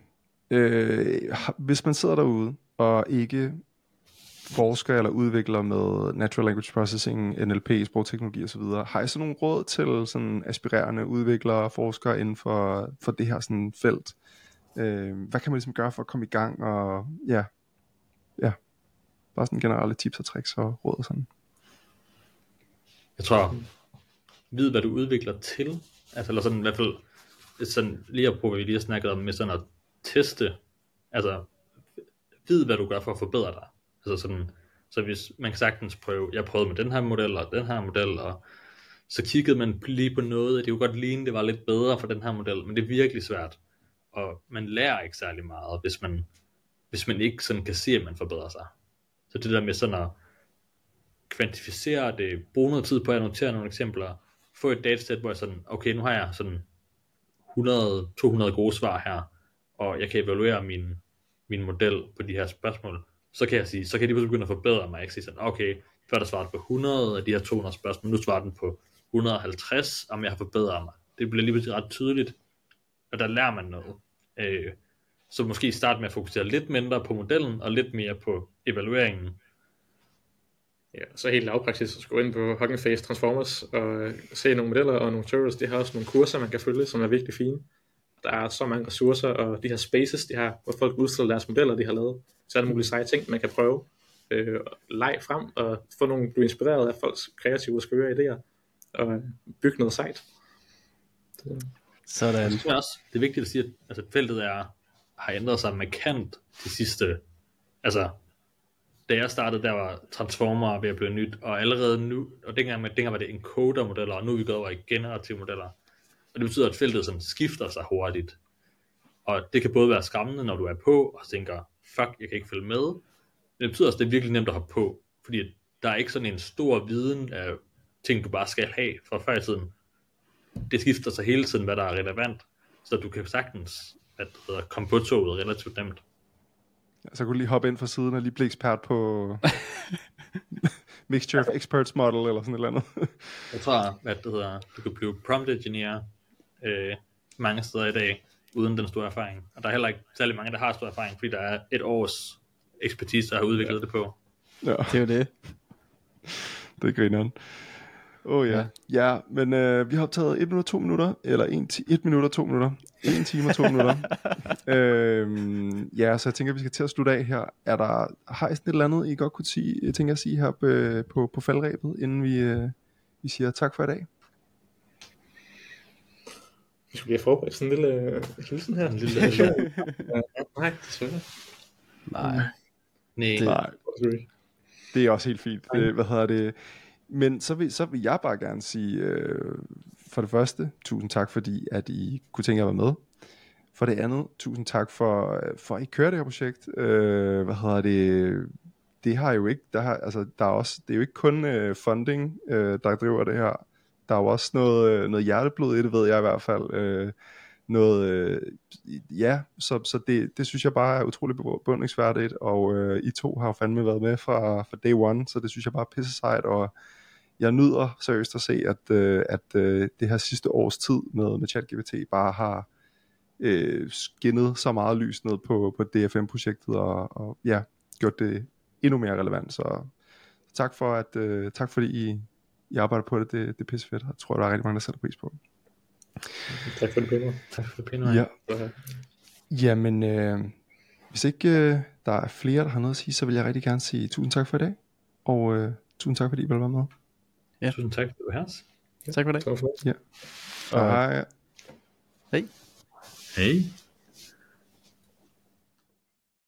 øh, hvis man sidder derude og ikke forsker eller udvikler med Natural Language Processing, NLP, sprogteknologi osv., har I så nogle råd til sådan aspirerende udviklere og forskere inden for, for det her sådan felt? Øh, hvad kan man ligesom gøre for at komme i gang, og ja, ja, bare sådan generelle tips og tricks og råd og sådan. Jeg tror, vid hvad du udvikler til, altså eller sådan i hvert fald, sådan lige at prøve, vi lige har snakket om med sådan at teste, altså vid hvad du gør for at forbedre dig. Altså sådan, så hvis man kan sagtens prøve, jeg prøvede med den her model og den her model, og så kiggede man lige på noget, og det kunne godt ligne, det var lidt bedre for den her model, men det er virkelig svært, og man lærer ikke særlig meget, hvis man, hvis man ikke sådan kan se, at man forbedrer sig. Så det der med sådan at kvantificere det, bruge noget tid på at notere nogle eksempler, få et datasæt, hvor jeg sådan, okay, nu har jeg sådan 100-200 gode svar her, og jeg kan evaluere min, min model på de her spørgsmål, så kan jeg sige, så kan de begynde at forbedre mig, ikke sige sådan, okay, før der svarede på 100 af de her 200 spørgsmål, nu svarer den på 150, om jeg har forbedret mig. Det bliver lige pludselig ret tydeligt, og der lærer man noget. Øh, så måske starte med at fokusere lidt mindre på modellen, og lidt mere på evalueringen. Ja, så helt lavpraktisk så gå ind på Hugging Face Transformers og se nogle modeller og nogle tutorials. De har også nogle kurser, man kan følge, som er virkelig fine. Der er så mange ressourcer, og de her spaces, de har, hvor folk udstiller deres modeller, de har lavet. Så er der mulige seje ting, man kan prøve. Øh, leg frem og få nogle, blive inspireret af folks kreative og skøre idéer og bygge noget sejt. Sådan. Jeg synes også, det er vigtigt at sige, at altså, feltet er, har ændret sig markant de sidste, altså da jeg startede, der var Transformer ved at blive nyt, og allerede nu, og dengang, med, dengang var det encoder-modeller, og nu er vi gået over i generative modeller. Og det betyder, at feltet sådan skifter sig hurtigt. Og det kan både være skræmmende, når du er på, og tænker, fuck, jeg kan ikke følge med. Men det betyder også, at det er virkelig nemt at hoppe på, fordi der er ikke sådan en stor viden af ting, du bare skal have fra før i tiden. Det skifter sig hele tiden, hvad der er relevant, så du kan sagtens at, at komme på toget relativt nemt. Så kunne du lige hoppe ind fra siden og lige blive ekspert på *laughs* Mixture of Experts Model eller sådan et eller andet. jeg tror, at det hedder, du kan blive prompt engineer øh, mange steder i dag, uden den store erfaring. Og der er heller ikke særlig mange, der har stor erfaring, fordi der er et års ekspertise, der har udviklet ja. det på. Ja. Det er jo det. *laughs* det er grineren. Åh oh, ja. ja. Ja, men øh, vi har optaget 1 minut 2 minutter, eller 1, 1 minut og 2 minutter. 1 time og 2 minutter. *laughs* øhm, ja, så jeg tænker, vi skal til at slutte af her. Er der, har I sådan et eller andet, I godt kunne sige, jeg tænker at sige her på, på, på faldrebet, inden vi, øh, vi siger tak for i dag? Vi skulle lige have forberedt sådan en lille øh, hilsen her. En lille Nej, desværre. Nej. Nej. Det, Nej. Det er også helt fint. Det, hvad hedder det? Men så vil, så vil jeg bare gerne sige, øh, for det første, tusind tak, fordi at I kunne tænke jer at være med. For det andet, tusind tak for, for at I kører det her projekt. Øh, hvad hedder det? Det har jo ikke, der, har, altså, der er også, det er jo ikke kun øh, funding, øh, der driver det her. Der er jo også noget, øh, noget hjerteblod i det, ved jeg i hvert fald. Øh, noget, øh, ja, så, så det, det synes jeg bare er utroligt beundringsværdigt, og øh, I to har jo fandme været med fra, fra day one, så det synes jeg bare er pisse sejt, og jeg nyder seriøst at se, at, øh, at øh, det her sidste års tid med, med ChatGPT bare har øh, skinnet så meget lys ned på, på DFM-projektet, og, og ja, gjort det endnu mere relevant, så tak for, at, øh, tak fordi I, i arbejder på det, det, det er pisse fedt, jeg tror, der er rigtig mange, der sætter pris på det. Tak for det, Peter. Tak for det, Peter. Ja. Jamen, øh, hvis ikke øh, der er flere, der har noget at sige, så vil jeg rigtig gerne sige tusind tak for i dag, og øh, tusind tak, fordi I vil være med. Ja. Tusind tak, for det var Ja. Tak for det. Ja. Og hej. Hej. Hej.